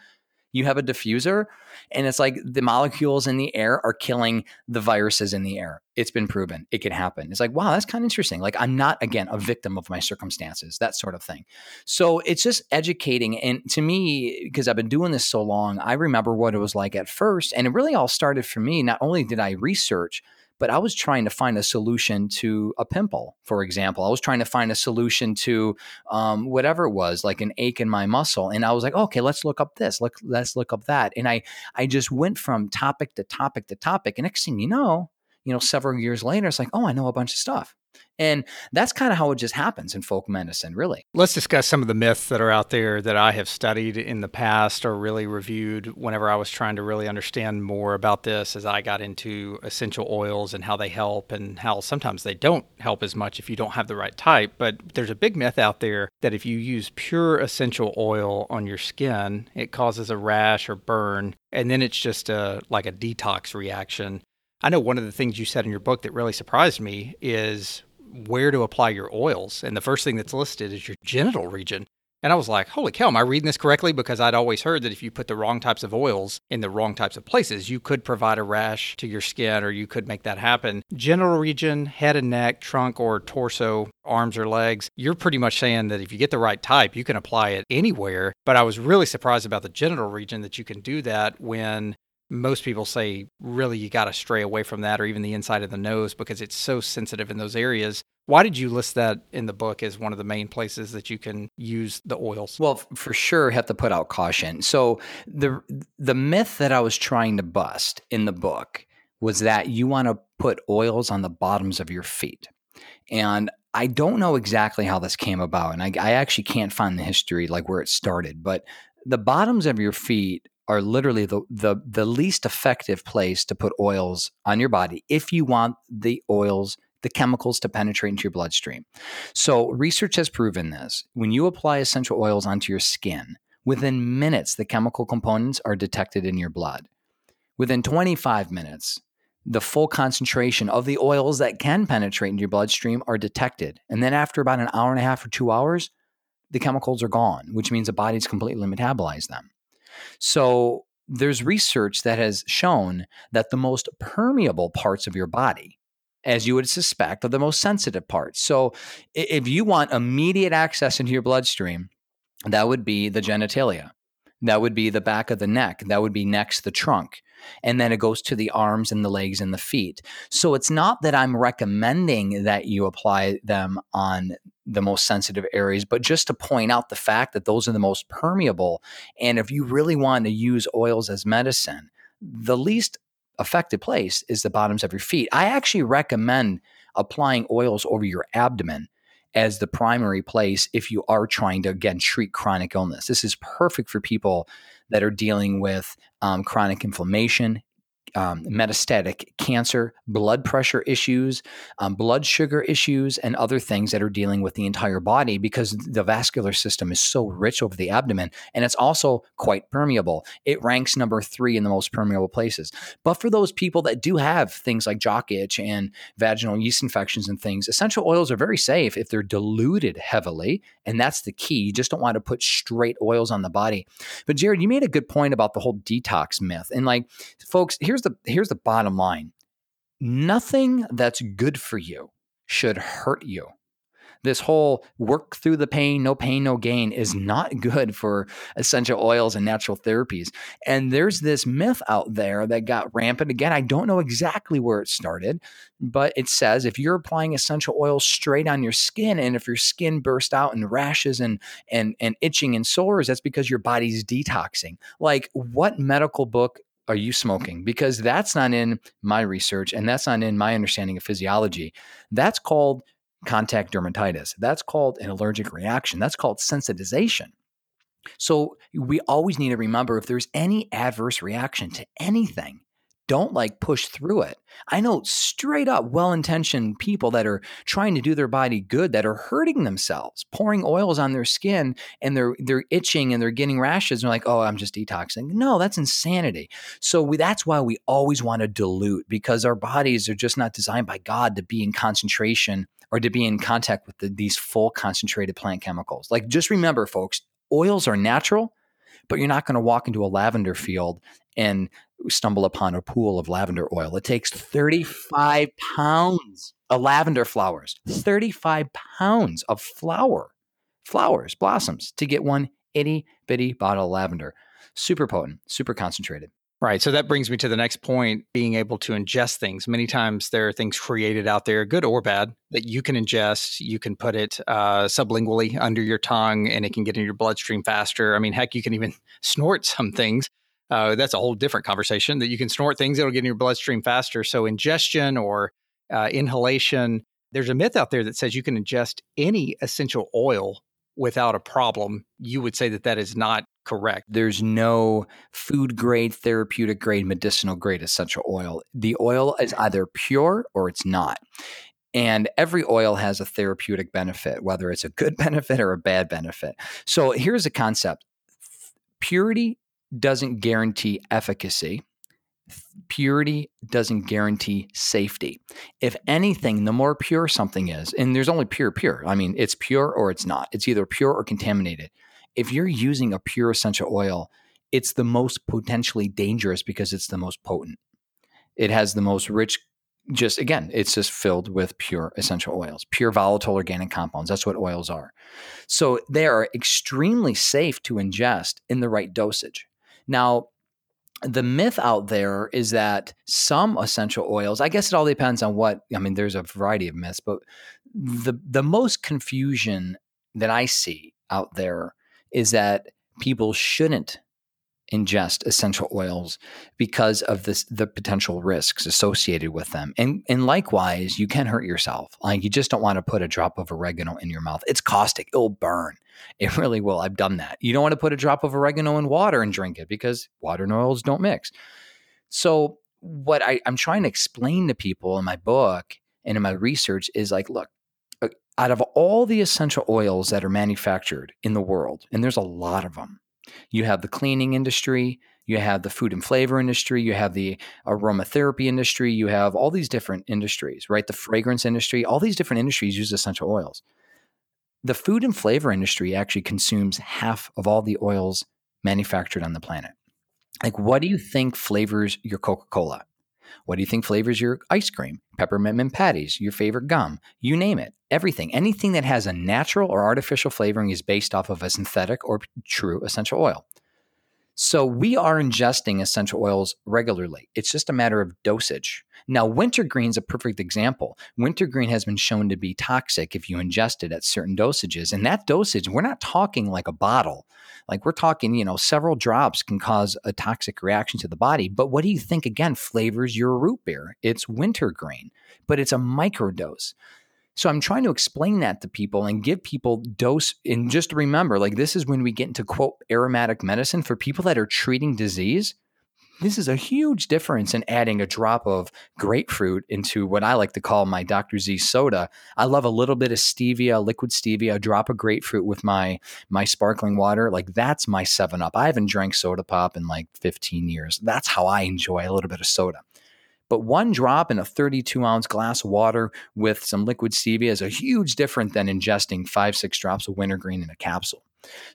you have a diffuser and it's like the molecules in the air are killing the viruses in the air. It's been proven. It can happen. It's like, wow, that's kind of interesting. Like I'm not again a victim of my circumstances, that sort of thing. So it's just educating and to me because I've been doing this so long, I remember what it was like at first and it really all started for me. Not only did I research but I was trying to find a solution to a pimple, for example. I was trying to find a solution to um, whatever it was, like an ache in my muscle. And I was like, okay, let's look up this, look, let's look up that. And I, I just went from topic to topic to topic. And next thing you know, you know, several years later, it's like, oh, I know a bunch of stuff. And that's kind of how it just happens in folk medicine, really. Let's discuss some of the myths that are out there that I have studied in the past or really reviewed whenever I was trying to really understand more about this as I got into essential oils and how they help and how sometimes they don't help as much if you don't have the right type. But there's a big myth out there that if you use pure essential oil on your skin, it causes a rash or burn. And then it's just a like a detox reaction. I know one of the things you said in your book that really surprised me is where to apply your oils. And the first thing that's listed is your genital region. And I was like, holy cow, am I reading this correctly? Because I'd always heard that if you put the wrong types of oils in the wrong types of places, you could provide a rash to your skin or you could make that happen. Genital region, head and neck, trunk or torso, arms or legs, you're pretty much saying that if you get the right type, you can apply it anywhere. But I was really surprised about the genital region that you can do that when most people say really you got to stray away from that or even the inside of the nose because it's so sensitive in those areas. Why did you list that in the book as one of the main places that you can use the oils? Well, for sure have to put out caution. So the the myth that I was trying to bust in the book was that you want to put oils on the bottoms of your feet. And I don't know exactly how this came about, and I, I actually can't find the history, like where it started. But the bottoms of your feet are literally the, the the least effective place to put oils on your body if you want the oils the chemicals to penetrate into your bloodstream. So research has proven this. When you apply essential oils onto your skin, within minutes the chemical components are detected in your blood. Within 25 minutes, the full concentration of the oils that can penetrate into your bloodstream are detected. And then after about an hour and a half or 2 hours, the chemicals are gone, which means the body's completely metabolized them. So there's research that has shown that the most permeable parts of your body, as you would suspect, are the most sensitive parts. So if you want immediate access into your bloodstream, that would be the genitalia. That would be the back of the neck. That would be next the trunk. And then it goes to the arms and the legs and the feet. So it's not that I'm recommending that you apply them on the most sensitive areas, but just to point out the fact that those are the most permeable. And if you really want to use oils as medicine, the least affected place is the bottoms of your feet. I actually recommend applying oils over your abdomen as the primary place if you are trying to again treat chronic illness. This is perfect for people that are dealing with um, chronic inflammation, um, metastatic cancer, blood pressure issues, um, blood sugar issues, and other things that are dealing with the entire body because the vascular system is so rich over the abdomen and it's also quite permeable. It ranks number three in the most permeable places. But for those people that do have things like jock itch and vaginal yeast infections and things, essential oils are very safe if they're diluted heavily. And that's the key. You just don't want to put straight oils on the body. But Jarrod, you made a good point about the whole detox myth. And like, folks, here's the here's the bottom line nothing that's good for you should hurt you. This whole work through the pain, no pain, no gain is not good for essential oils and natural therapies. And there's this myth out there that got rampant. Again, I don't know exactly where it started, but it says if you're applying essential oils straight on your skin and if your skin bursts out in rashes and and and itching and sores, that's because your body's detoxing. Like what medical book are you smoking? Because that's not in my research and that's not in my understanding of physiology. That's called contact dermatitis. That's called an allergic reaction. That's called sensitization. So we always need to remember if there's any adverse reaction to anything, don't like push through it. I know straight up well intentioned people that are trying to do their body good that are hurting themselves, pouring oils on their skin and they're they're itching and they're getting rashes. And they're like, oh, I'm just detoxing. No, that's insanity. So we, that's why we always want to dilute because our bodies are just not designed by God to be in concentration or to be in contact with the, these full concentrated plant chemicals. Like just remember, folks, oils are natural but you're not going to walk into a lavender field and stumble upon a pool of lavender oil. It takes 35 pounds of lavender flowers, 35 pounds of flower, flowers, blossoms to get one itty bitty bottle of lavender. Super potent, super concentrated. Right. So that brings me to the next point being able to ingest things. Many times there are things created out there, good or bad, that you can ingest. You can put it uh, sublingually under your tongue and it can get in your bloodstream faster. I mean, heck, you can even snort some things uh, that's a whole different conversation that you can snort things that'll get in your bloodstream faster. So, ingestion or uh, inhalation, there's a myth out there that says you can ingest any essential oil without a problem. You would say that that is not correct. There's no food grade, therapeutic grade, medicinal grade essential oil. The oil is either pure or it's not. And every oil has a therapeutic benefit, whether it's a good benefit or a bad benefit. So here's a concept purity doesn't guarantee efficacy. Purity doesn't guarantee safety. If anything, the more pure something is, and there's only pure, pure. I mean, it's pure or it's not. It's either pure or contaminated. If you're using a pure essential oil, it's the most potentially dangerous because it's the most potent. It has the most rich just again, it's just filled with pure essential oils, pure volatile organic compounds. That's what oils are. So they are extremely safe to ingest in the right dosage. Now, the myth out there is that some essential oils, I guess it all depends on what, I mean, there's a variety of myths, but the, the most confusion that I see out there is that people shouldn't ingest essential oils because of this the potential risks associated with them. And and likewise, you can hurt yourself. Like you just don't want to put a drop of oregano in your mouth. It's caustic. It'll burn. It really will. I've done that. You don't want to put a drop of oregano in water and drink it because water and oils don't mix. So what I, I'm trying to explain to people in my book and in my research is like, look, Uh, out of all the essential oils that are manufactured in the world, and there's a lot of them, you have the cleaning industry, you have the food and flavor industry, you have the aromatherapy industry, you have all these different industries, right? The fragrance industry, all these different industries use essential oils. The food and flavor industry actually consumes half of all the oils manufactured on the planet. Like, what do you think flavors your Coca Cola? What do you think flavors your ice cream? Peppermint mint patties, your favorite gum, you name it. Everything, anything that has a natural or artificial flavoring is based off of a synthetic or true essential oil. So we are ingesting essential oils regularly. It's just a matter of dosage. Now, wintergreen is a perfect example. Wintergreen has been shown to be toxic if you ingest it at certain dosages. And that dosage, we're not talking like a bottle. Like we're talking, you know, several drops can cause a toxic reaction to the body. But what do you think again flavors your root beer? It's wintergreen, but it's a microdose. So I'm trying to explain that to people and give people dose. And just remember, like this is when we get into quote aromatic medicine for people that are treating disease. This is a huge difference in adding a drop of grapefruit into what I like to call my Dr. Z soda. I love a little bit of stevia, liquid stevia, a drop of grapefruit with my my sparkling water. Like that's my 7 up. I haven't drank soda pop in like 15 years. That's how I enjoy a little bit of soda. But one drop in a 32 ounce glass of water with some liquid stevia is a huge difference than ingesting five, six drops of wintergreen in a capsule.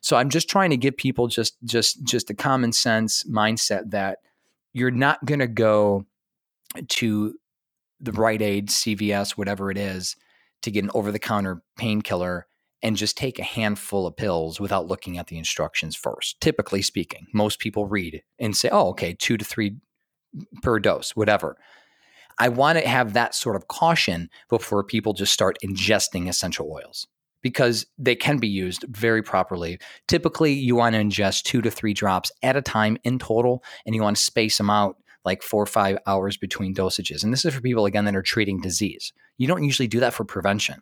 So I'm just trying to give people just just just a common sense mindset that you're not going to go to the Rite Aid, CVS, whatever it is, to get an over the counter painkiller and just take a handful of pills without looking at the instructions first. Typically speaking, most people read and say, oh, okay, two to three per dose, whatever. I want to have that sort of caution before people just start ingesting essential oils because they can be used very properly. Typically, you want to ingest two to three drops at a time in total, and you want to space them out like four or five hours between dosages. And this is for people, again, that are treating disease. You don't usually do that for prevention.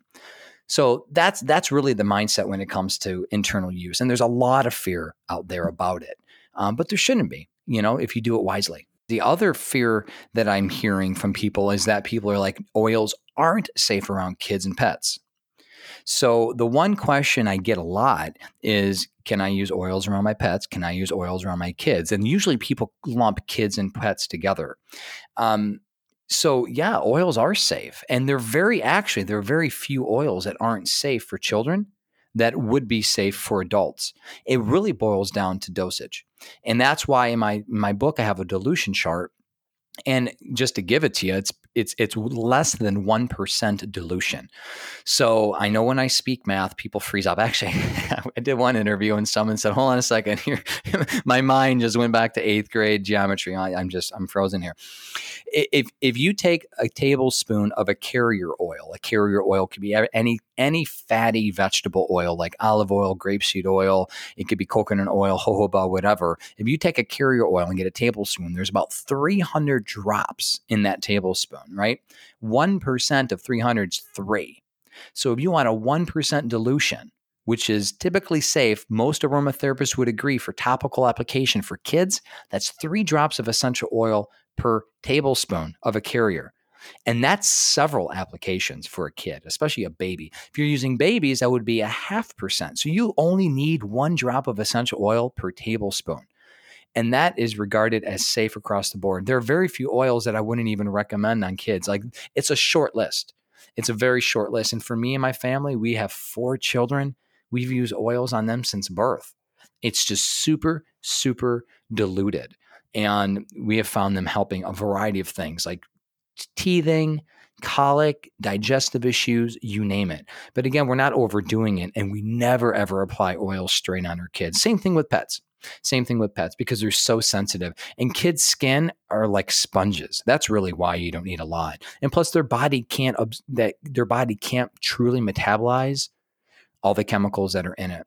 So that's that's really the mindset when it comes to internal use. And there's a lot of fear out there about it, um, but there shouldn't be. You know, if you do it wisely. The other fear that I'm hearing from people is that people are like, oils aren't safe around kids and pets. So the one question I get a lot is can I use oils around my pets? Can I use oils around my kids? And usually people lump kids and pets together. Um, so yeah, oils are safe, and they're very actually there are very few oils that aren't safe for children that would be safe for adults. It really boils down to dosage. And that's why in my in my book I have a dilution chart and just to give it to you, it's it's it's less than one percent dilution. So I know when I speak math, people freeze up. Actually, I did one interview and someone said, "Hold on a second here." My mind just went back to eighth grade geometry. I, I'm just I'm frozen here. If if you take a tablespoon of a carrier oil, a carrier oil could be any any fatty vegetable oil like olive oil, grapeseed oil, it could be coconut oil, jojoba, whatever. If you take a carrier oil and get a tablespoon, there's about 300 drops in that tablespoon, right? 1% of 300 is 3. So if you want a 1% dilution, which is typically safe, most aromatherapists would agree for topical application for kids, that's 3 drops of essential oil per tablespoon of a carrier. And that's several applications for a kid, especially a baby. If you're using babies, that would be a half percent. So you only need one drop of essential oil per tablespoon. And that is regarded as safe across the board. There are very few oils that I wouldn't even recommend on kids. Like it's a short list. It's a very short list. And for me and my family, we have four children. We've used oils on them since birth. It's just super, super diluted. And we have found them helping a variety of things like teething, colic, digestive issues, you name it. But again, we're not overdoing it and we never ever apply oil straight on our kids. Same thing with pets. Same thing with pets because they're so sensitive. And kids' skin are like sponges. That's really why you don't need a lot. And plus their body can't that their body can't truly metabolize all the chemicals that are in it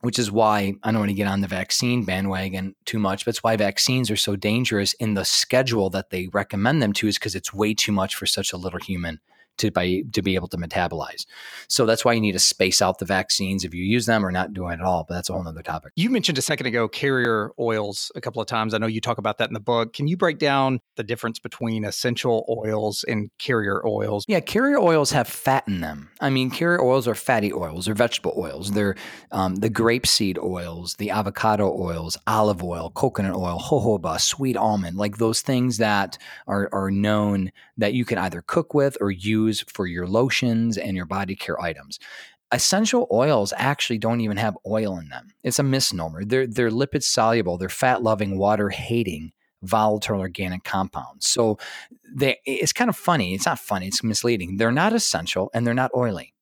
which is why I don't want to get on the vaccine bandwagon too much. But it's why vaccines are so dangerous in the schedule that they recommend them to, is because it's way too much for such a little human to be to be able to metabolize. So that's why you need to space out the vaccines if you use them or not doing it at all. But that's a whole other topic. You mentioned a second ago carrier oils a couple of times. I know you talk about that in the book. Can you break down the difference between essential oils and carrier oils? Yeah, carrier oils have fat in them. I mean, carrier oils are fatty oils. They're vegetable oils. They're um, the grapeseed oils, the avocado oils, olive oil, coconut oil, jojoba, sweet almond, like those things that are are known that you can either cook with or use use for your lotions and your body care items. Essential oils actually don't even have oil in them. It's a misnomer. They're, they're lipid soluble, they're fat loving, water hating volatile organic compounds. So they, it's kind of funny. It's not funny, it's misleading. They're not essential and they're not oily.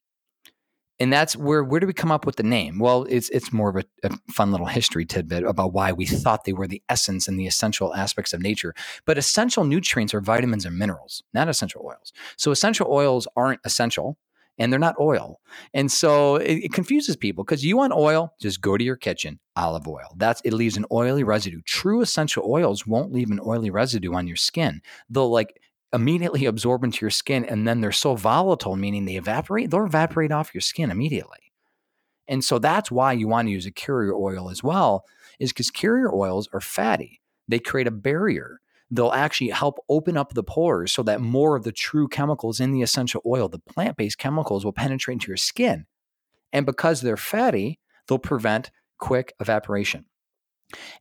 And that's where where do we come up with the name? Well, it's it's more of a, a, fun little history tidbit about why we thought they were the essence and the essential aspects of nature. But essential nutrients are vitamins and minerals, not essential oils. So essential oils aren't essential and they're not oil. And so it, it confuses people because you want oil, just go to your kitchen, olive oil. That's it leaves an oily residue. True essential oils won't leave an oily residue on your skin. They'll like immediately absorb into your skin and then they're so volatile, meaning they evaporate, they'll evaporate off your skin immediately. And so that's why you want to use a carrier oil as well, is because carrier oils are fatty. They create a barrier. They'll actually help open up the pores so that more of the true chemicals in the essential oil, the plant based chemicals, will penetrate into your skin. And because they're fatty, they'll prevent quick evaporation.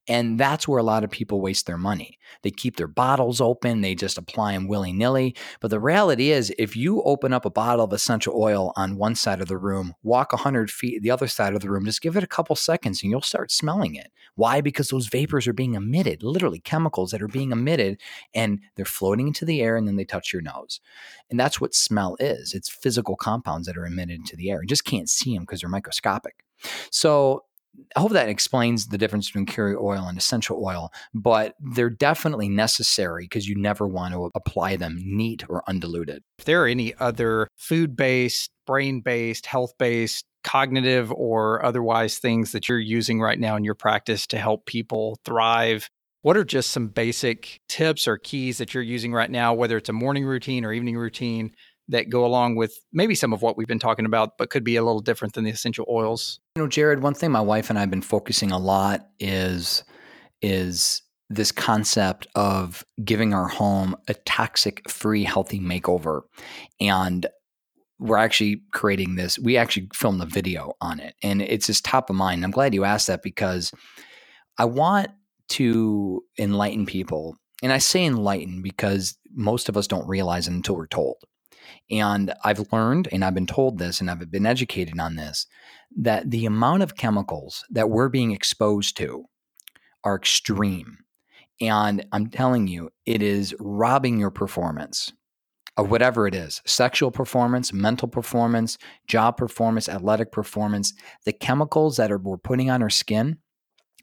And that's where a lot of people waste their money. They keep their bottles open, they just apply them willy nilly. But the reality is, if you open up a bottle of essential oil on one side of the room, walk 100 feet the other side of the room, just give it a couple seconds and you'll start smelling it. Why? Because those vapors are being emitted, literally chemicals that are being emitted, and they're floating into the air and then they touch your nose. And that's what smell is it's physical compounds that are emitted into the air. You just can't see them because they're microscopic. So I hope that explains the difference between carrier oil and essential oil, but they're definitely necessary because you never want to apply them neat or undiluted. If there are any other food based, brain based, health based, cognitive, or otherwise things that you're using right now in your practice to help people thrive, what are just some basic tips or keys that you're using right now, whether it's a morning routine or evening routine? That go along with maybe some of what we've been talking about, but could be a little different than the essential oils. You know, Jarrod, one thing my wife and I have been focusing a lot is is this concept of giving our home a toxic free healthy makeover. And we're actually creating this. We actually filmed a video on it and it's just top of mind. I'm glad you asked that because I want to enlighten people. And I say enlighten because most of us don't realize it until we're told. And I've learned, and I've been told this, and I've been educated on this, that the amount of chemicals that we're being exposed to are extreme. And I'm telling you, it is robbing your performance of whatever it is sexual performance, mental performance, job performance, athletic performance. The chemicals that are, we're putting on our skin,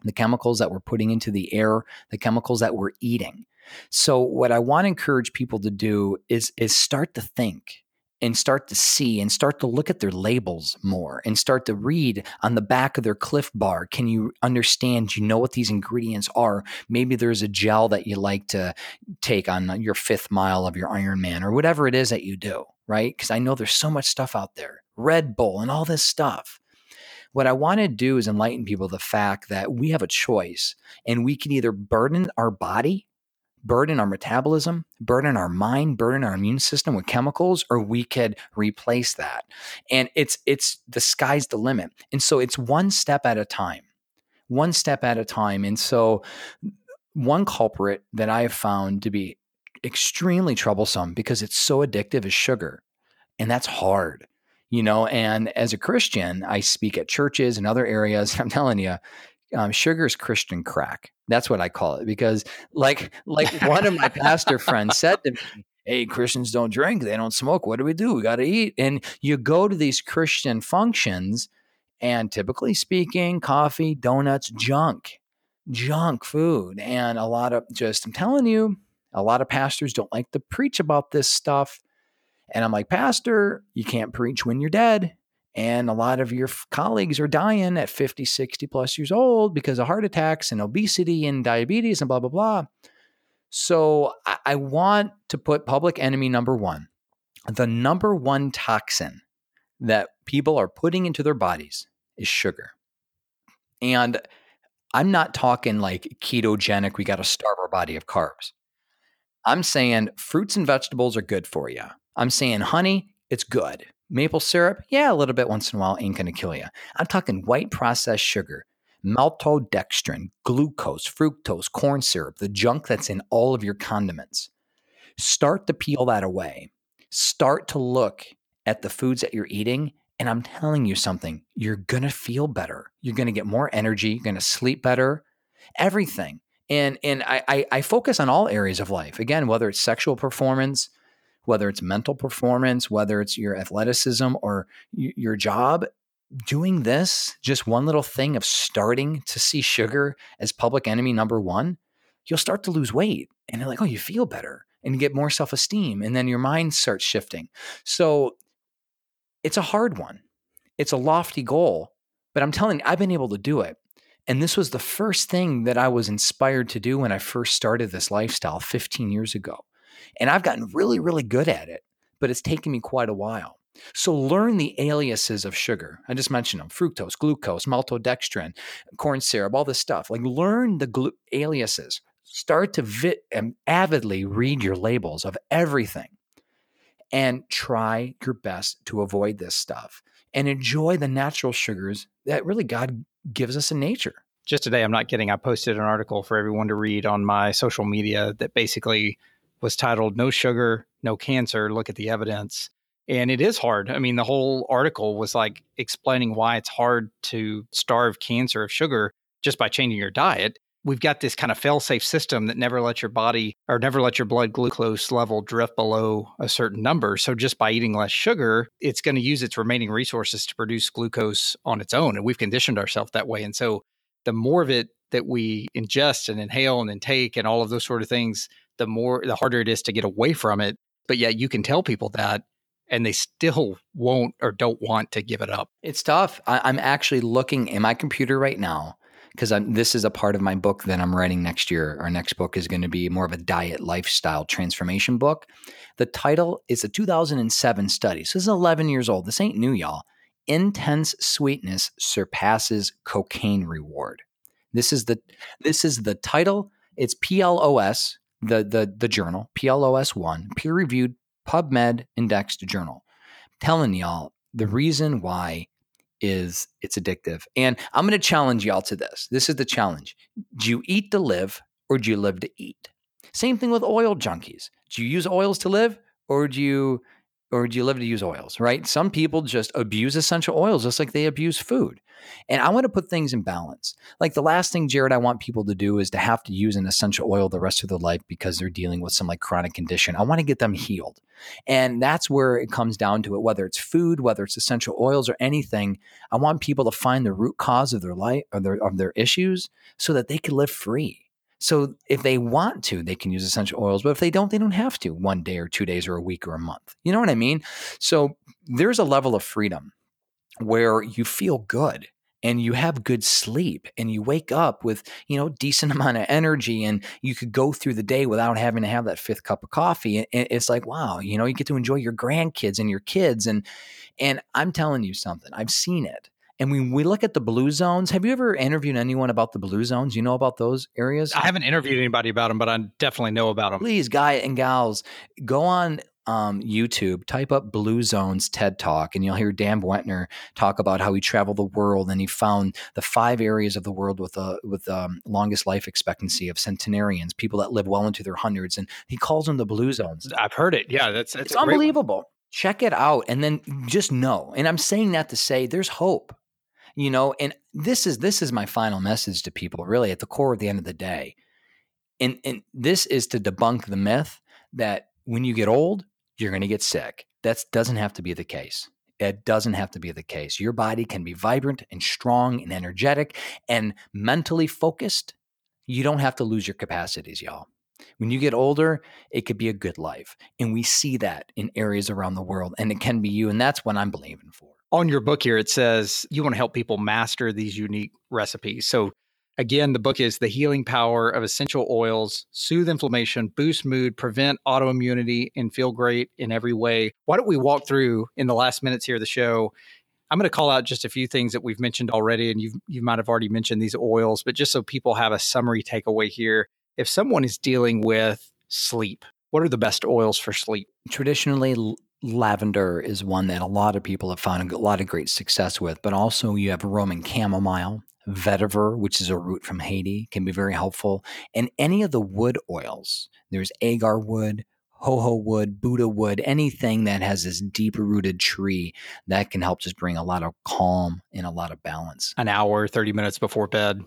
the chemicals that we're putting into the air, the chemicals that we're eating. So, what I want to encourage people to do is, is start to think and start to see and start to look at their labels more and start to read on the back of their Clif Bar. Can you understand? You know what these ingredients are? Maybe there's a gel that you like to take on your fifth mile of your Ironman or whatever it is that you do, right? Because I know there's so much stuff out there, Red Bull and all this stuff. What I want to do is enlighten people the fact that we have a choice and we can either burden our body burden our metabolism, burden our mind, burden our immune system with chemicals, or we could replace that. And it's it's the sky's the limit. And so it's one step at a time. One step at a time. And so one culprit that I have found to be extremely troublesome because it's so addictive is sugar. And that's hard. You know, and as a Christian, I speak at churches and other areas. I'm telling you, um, sugar is Christian crack. That's what I call it because, like, like one of my pastor friends said to me, "Hey, Christians don't drink, they don't smoke. What do we do? We got to eat." And you go to these Christian functions, and typically speaking, coffee, donuts, junk, junk food, and a lot of just. I'm telling you, a lot of pastors don't like to preach about this stuff. And I'm like, Pastor, you can't preach when you're dead. And a lot of your colleagues are dying at 50, 60 plus years old because of heart attacks and obesity and diabetes and blah, blah, blah. So I, I want to put public enemy number one, the number one toxin that people are putting into their bodies is sugar. And I'm not talking like ketogenic, we got to starve our body of carbs. I'm saying fruits and vegetables are good for you. I'm saying honey, it's good. Maple syrup, yeah, a little bit once in a while ain't going to kill you. I'm talking white processed sugar, maltodextrin, glucose, fructose, corn syrup, the junk that's in all of your condiments. Start to peel that away. Start to look at the foods that you're eating. And I'm telling you something, you're going to feel better. You're going to get more energy. You're going to sleep better, everything. And, and I, I, I focus on all areas of life. Again, whether it's sexual performance, whether it's mental performance, whether it's your athleticism or y- your job, doing this, just one little thing of starting to see sugar as public enemy number one, you'll start to lose weight. And you're like, oh, you feel better and you get more self esteem. And then your mind starts shifting. So it's a hard one. It's a lofty goal, but I'm telling you, I've been able to do it. And this was the first thing that I was inspired to do when I first started this lifestyle 15 years ago. And I've gotten really, really good at it, but it's taken me quite a while. So learn the aliases of sugar. I just mentioned them fructose, glucose, maltodextrin, corn syrup, all this stuff. Like learn the glu- aliases. Start to vi- um, avidly read your labels of everything and try your best to avoid this stuff and enjoy the natural sugars that really God gives us in nature. Just today, I'm not kidding. I posted an article for everyone to read on my social media that basically was titled No Sugar, No Cancer. Look at the evidence. And it is hard. I mean, the whole article was like explaining why it's hard to starve cancer of sugar just by changing your diet we've got this kind of fail-safe system that never lets your body or never lets your blood glucose level drift below a certain number. So just by eating less sugar, it's going to use its remaining resources to produce glucose on its own. And we've conditioned ourselves that way. And so the more of it that we ingest and inhale and intake and all of those sort of things, the more the harder it is to get away from it. But yet you can tell people that and they still won't or don't want to give it up. It's tough. I, am actually looking in my computer right now because this is a part of my book that I'm writing next year. Our next book is going to be more of a diet lifestyle transformation book. The title is a 2007 study. So this is 11 years old. This ain't new, y'all. Intense sweetness surpasses cocaine reward. This is the this is the title. It's PLOS, the the the journal, PLOS one, peer reviewed PubMed indexed journal. telling y'all the reason why is it's addictive. And I'm going to challenge y'all to this. This is the challenge. Do you eat to live or do you live to eat? Same thing with oil junkies. Do you use oils to live or do you or do you live to use oils, right? Some people just abuse essential oils just like they abuse food. And I want to put things in balance. Like the last thing, Jarrod, I want people to do is to have to use an essential oil the rest of their life because they're dealing with some like chronic condition. I want to get them healed. And that's where it comes down to it, whether it's food, whether it's essential oils or anything. I want people to find the root cause of their life or their, of their issues so that they can live free. So if they want to, they can use essential oils, but if they don't, they don't have to one day or two days or a week or a month. You know what I mean? So there's a level of freedom where you feel good and you have good sleep and you wake up with you know decent amount of energy and you could go through the day without having to have that fifth cup of coffee and it's like wow you know you get to enjoy your grandkids and your kids and and i'm telling you something i've seen it and when we look at the blue zones, have you ever interviewed anyone about the blue zones? You know about those areas? I haven't interviewed anybody about them, but I definitely know about them. Please, guy and gals, go on um, YouTube, type up Blue Zones TED Talk, and you'll hear Dan Buettner talk about how he traveled the world and he found the five areas of the world with the with the um, longest life expectancy of centenarians, people that live well into their hundreds, and he calls them the Blue Zones. I've heard it. Yeah, that's, that's it's unbelievable. Check it out, and then just know. And I'm saying that to say there's hope you know and this is this is my final message to people really at the core of the end of the day and and this is to debunk the myth that when you get old you're going to get sick that doesn't have to be the case it doesn't have to be the case your body can be vibrant and strong and energetic and mentally focused you don't have to lose your capacities y'all when you get older, it could be a good life. And we see that in areas around the world, and it can be you. And that's what I'm believing for on your book here, it says you want to help people master these unique recipes. So, again, the book is The Healing Power of Essential Oils, Soothe Inflammation, Boost Mood, Prevent Autoimmunity, and Feel Great in Every Way. Why don't we walk through in the last minutes here of the show? I'm going to call out just a few things that we've mentioned already, and you you might have already mentioned these oils, but just so people have a summary takeaway here. If someone is dealing with sleep, what are the best oils for sleep? Traditionally, lavender is one that a lot of people have found a lot of great success with, but also you have Roman chamomile, vetiver, which is a root from Haiti, can be very helpful, and any of the wood oils. There's agar wood, jojo wood, Buddha wood, anything that has this deep rooted tree that can help just bring a lot of calm and a lot of balance. An hour, 30 minutes before bed.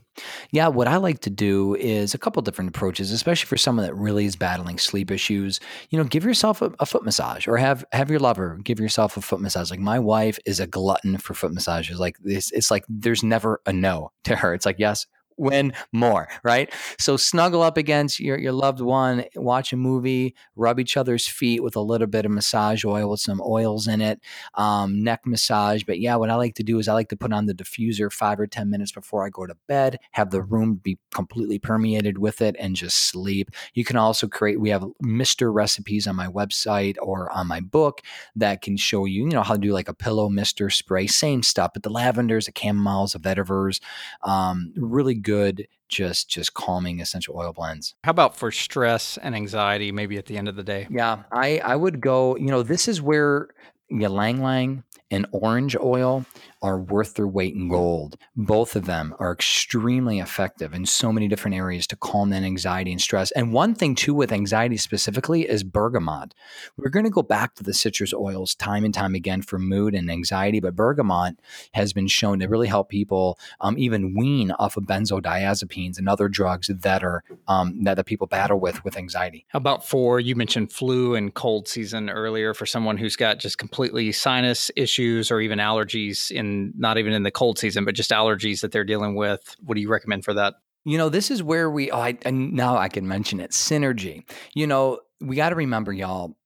Yeah, what I like to do is a couple different approaches, especially for someone that really is battling sleep issues. You know, give yourself a, a, foot massage or have have your lover give yourself a foot massage. Like my wife is a glutton for foot massages. Like this, it's like there's never a no to her. It's like yes, win more, right? So snuggle up against your, your loved one, watch a movie, rub each other's feet with a little bit of massage oil with some oils in it, um, neck massage. But yeah, what I like to do is I like to put on the diffuser five or 10 minutes before I go to bed, have the room be completely permeated with it, and just sleep. You can also create, we have mister recipes on my website or on my book that can show you, you know, how to do like a pillow mister spray, same stuff, but the lavenders, the chamomiles, the vetivers, um, really good just just calming essential oil blends. How about for stress and anxiety maybe at the end of the day? Yeah, I I would go, you know, this is where ylang ylang and orange oil are worth their weight in gold. Both of them are extremely effective in so many different areas to calm that anxiety and stress. And one thing, too, with anxiety specifically is bergamot. We're going to go back to the citrus oils time and time again for mood and anxiety, but bergamot has been shown to really help people um, even wean off of benzodiazepines and other drugs that are um, that, that people battle with with anxiety. How about for you mentioned flu and cold season earlier for someone who's got just completely sinus issues or even allergies in not even in the cold season, but just allergies that they're dealing with. What do you recommend for that? You know, this is where we, oh, I, and now I can mention it synergy. You know, we got to remember, y'all,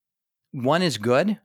one is good,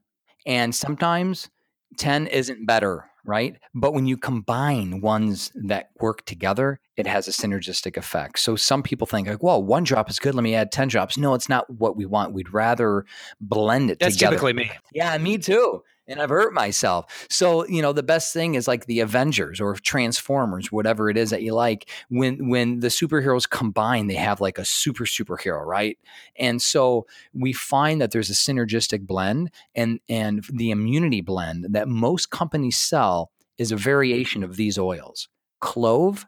and sometimes 10 isn't better, right? But when you combine ones that work together, it has a synergistic effect. So some people think like, well, one drop is good. Let me add 10 drops. No, it's not what we want. We'd rather blend it That's together. typically me. Yeah, me too and I've hurt myself. So, you know, the best thing is like the Avengers or Transformers, whatever it is that you like. When when the superheroes combine, they have like a super superhero, right? And so we find that there's a synergistic blend and and the immunity blend that most companies sell is a variation of these oils. Clove,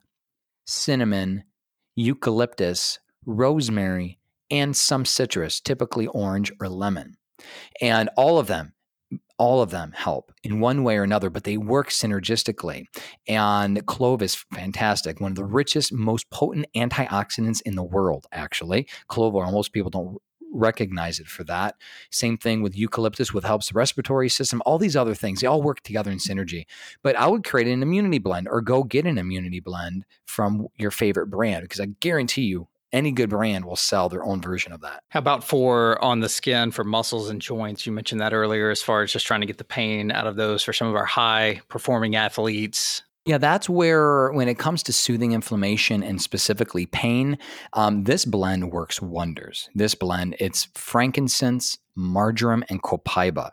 cinnamon, eucalyptus, rosemary, and some citrus, typically orange or lemon. And all of them all of them help in one way or another, but they work synergistically. And clove is fantastic. One of the richest, most potent antioxidants in the world, actually. Clove most people don't recognize it for that. Same thing with eucalyptus, with helps the respiratory system, all these other things, they all work together in synergy. But I would create an immunity blend or go get an immunity blend from your favorite brand because I guarantee you any good brand will sell their own version of that. How about for on the skin for muscles and joints? You mentioned that earlier as far as just trying to get the pain out of those for some of our high performing athletes. Yeah, that's where, when it comes to soothing inflammation and specifically pain, um, this blend works wonders. This blend, it's frankincense, marjoram, and copaiba.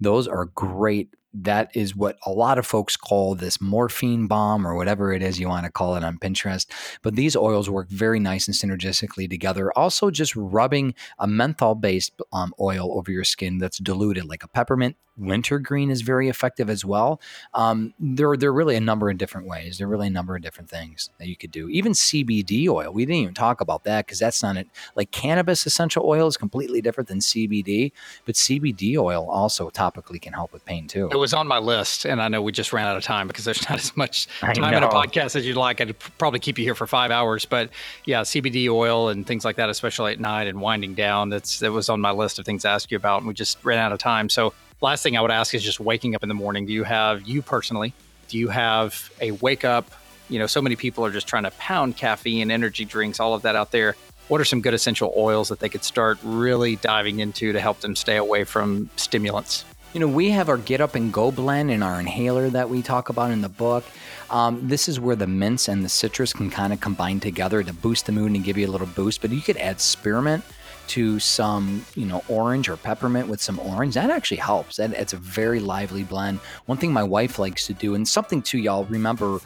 Those are great that is what a lot of folks call this morphine bomb or whatever it is you want to call it on Pinterest. But these oils work very nice and synergistically together. Also, just rubbing a menthol based um, oil over your skin that's diluted, like a peppermint wintergreen is very effective as well. Um, there, there are really a number of different ways. There are really a number of different things that you could do. Even CBD oil, we didn't even talk about that because that's not it. Like cannabis essential oil is completely different than CBD, but CBD oil also topically can help with pain too. Was on my list, and I know we just ran out of time because there's not as much time in a podcast as you'd like. I'd probably keep you here for five hours, but yeah, CBD oil and things like that, especially at night and winding down. That's that was on my list of things to ask you about, and we just ran out of time. So last thing I would ask is just waking up in the morning. Do you have you personally? Do you have a wake up? You know, so many people are just trying to pound caffeine, energy drinks, all of that out there. What are some good essential oils that they could start really diving into to help them stay away from stimulants? You know, we have our Get Up and Go blend and our inhaler that we talk about in the book. Um, this is where the mints and the citrus can kind of combine together to boost the mood and give you a little boost. But you could add spearmint to some, you know, orange or peppermint with some orange, that actually helps. That it's a very lively blend. One thing my wife likes to do, and something too, y'all remember,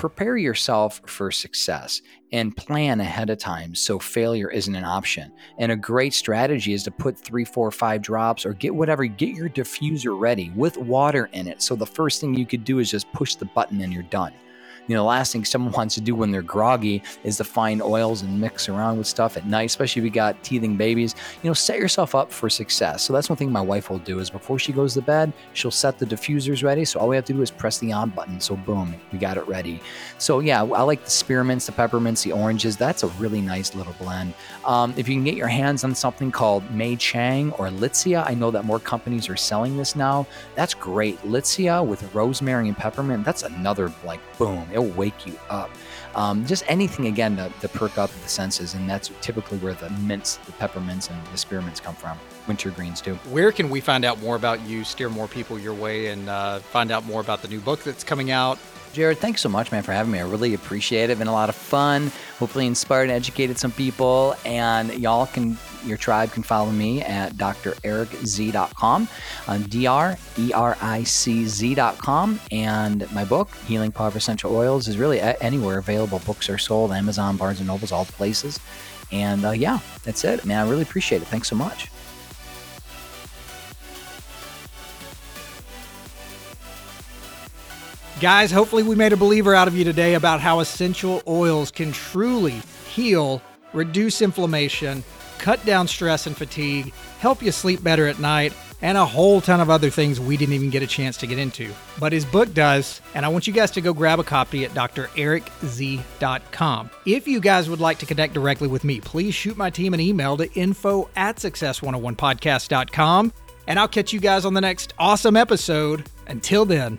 prepare yourself for success and plan ahead of time so failure isn't an option. And a great strategy is to put three, four, five drops or get whatever, get your diffuser ready with water in it. So the first thing you could do is just push the button and you're done You know, the last thing someone wants to do when they're groggy is to find oils and mix around with stuff at night, especially if you got teething babies. You know, set yourself up for success. So that's one thing my wife will do is before she goes to bed, she'll set the diffusers ready. So all we have to do is press the on button. So boom, we got it ready. So yeah, I like the spearmints, the peppermints, the oranges. That's a really nice little blend. Um, if you can get your hands on something called May Chang or Litsea, I know that more companies are selling this now. That's great. Litsea with rosemary and peppermint, that's another like boom, it'll wake you up. Um, just anything again to, to perk up the senses, and that's typically where the mints, the peppermints, and the spearmints come from. Winter greens, too. Where can we find out more about you, steer more people your way, and uh, find out more about the new book that's coming out? Jarrod, thanks so much, man, for having me. I really appreciate it. Been a lot of fun. Hopefully, inspired and educated some people. And y'all can, your tribe can follow me at drericz.com, on D R E R I C Z.com. And my book, Healing Power of Essential Oils, is really anywhere available. Books are sold, Amazon, Barnes and Nobles, all the places. And uh, yeah, that's it, man. I really appreciate it. Thanks so much. Guys, hopefully, we made a believer out of you today about how essential oils can truly heal, reduce inflammation, cut down stress and fatigue, help you sleep better at night, and a whole ton of other things we didn't even get a chance to get into. But his book does, and I want you guys to go grab a copy at drericz.com. If you guys would like to connect directly with me, please shoot my team an email to info at success101podcast.com, and I'll catch you guys on the next awesome episode. Until then.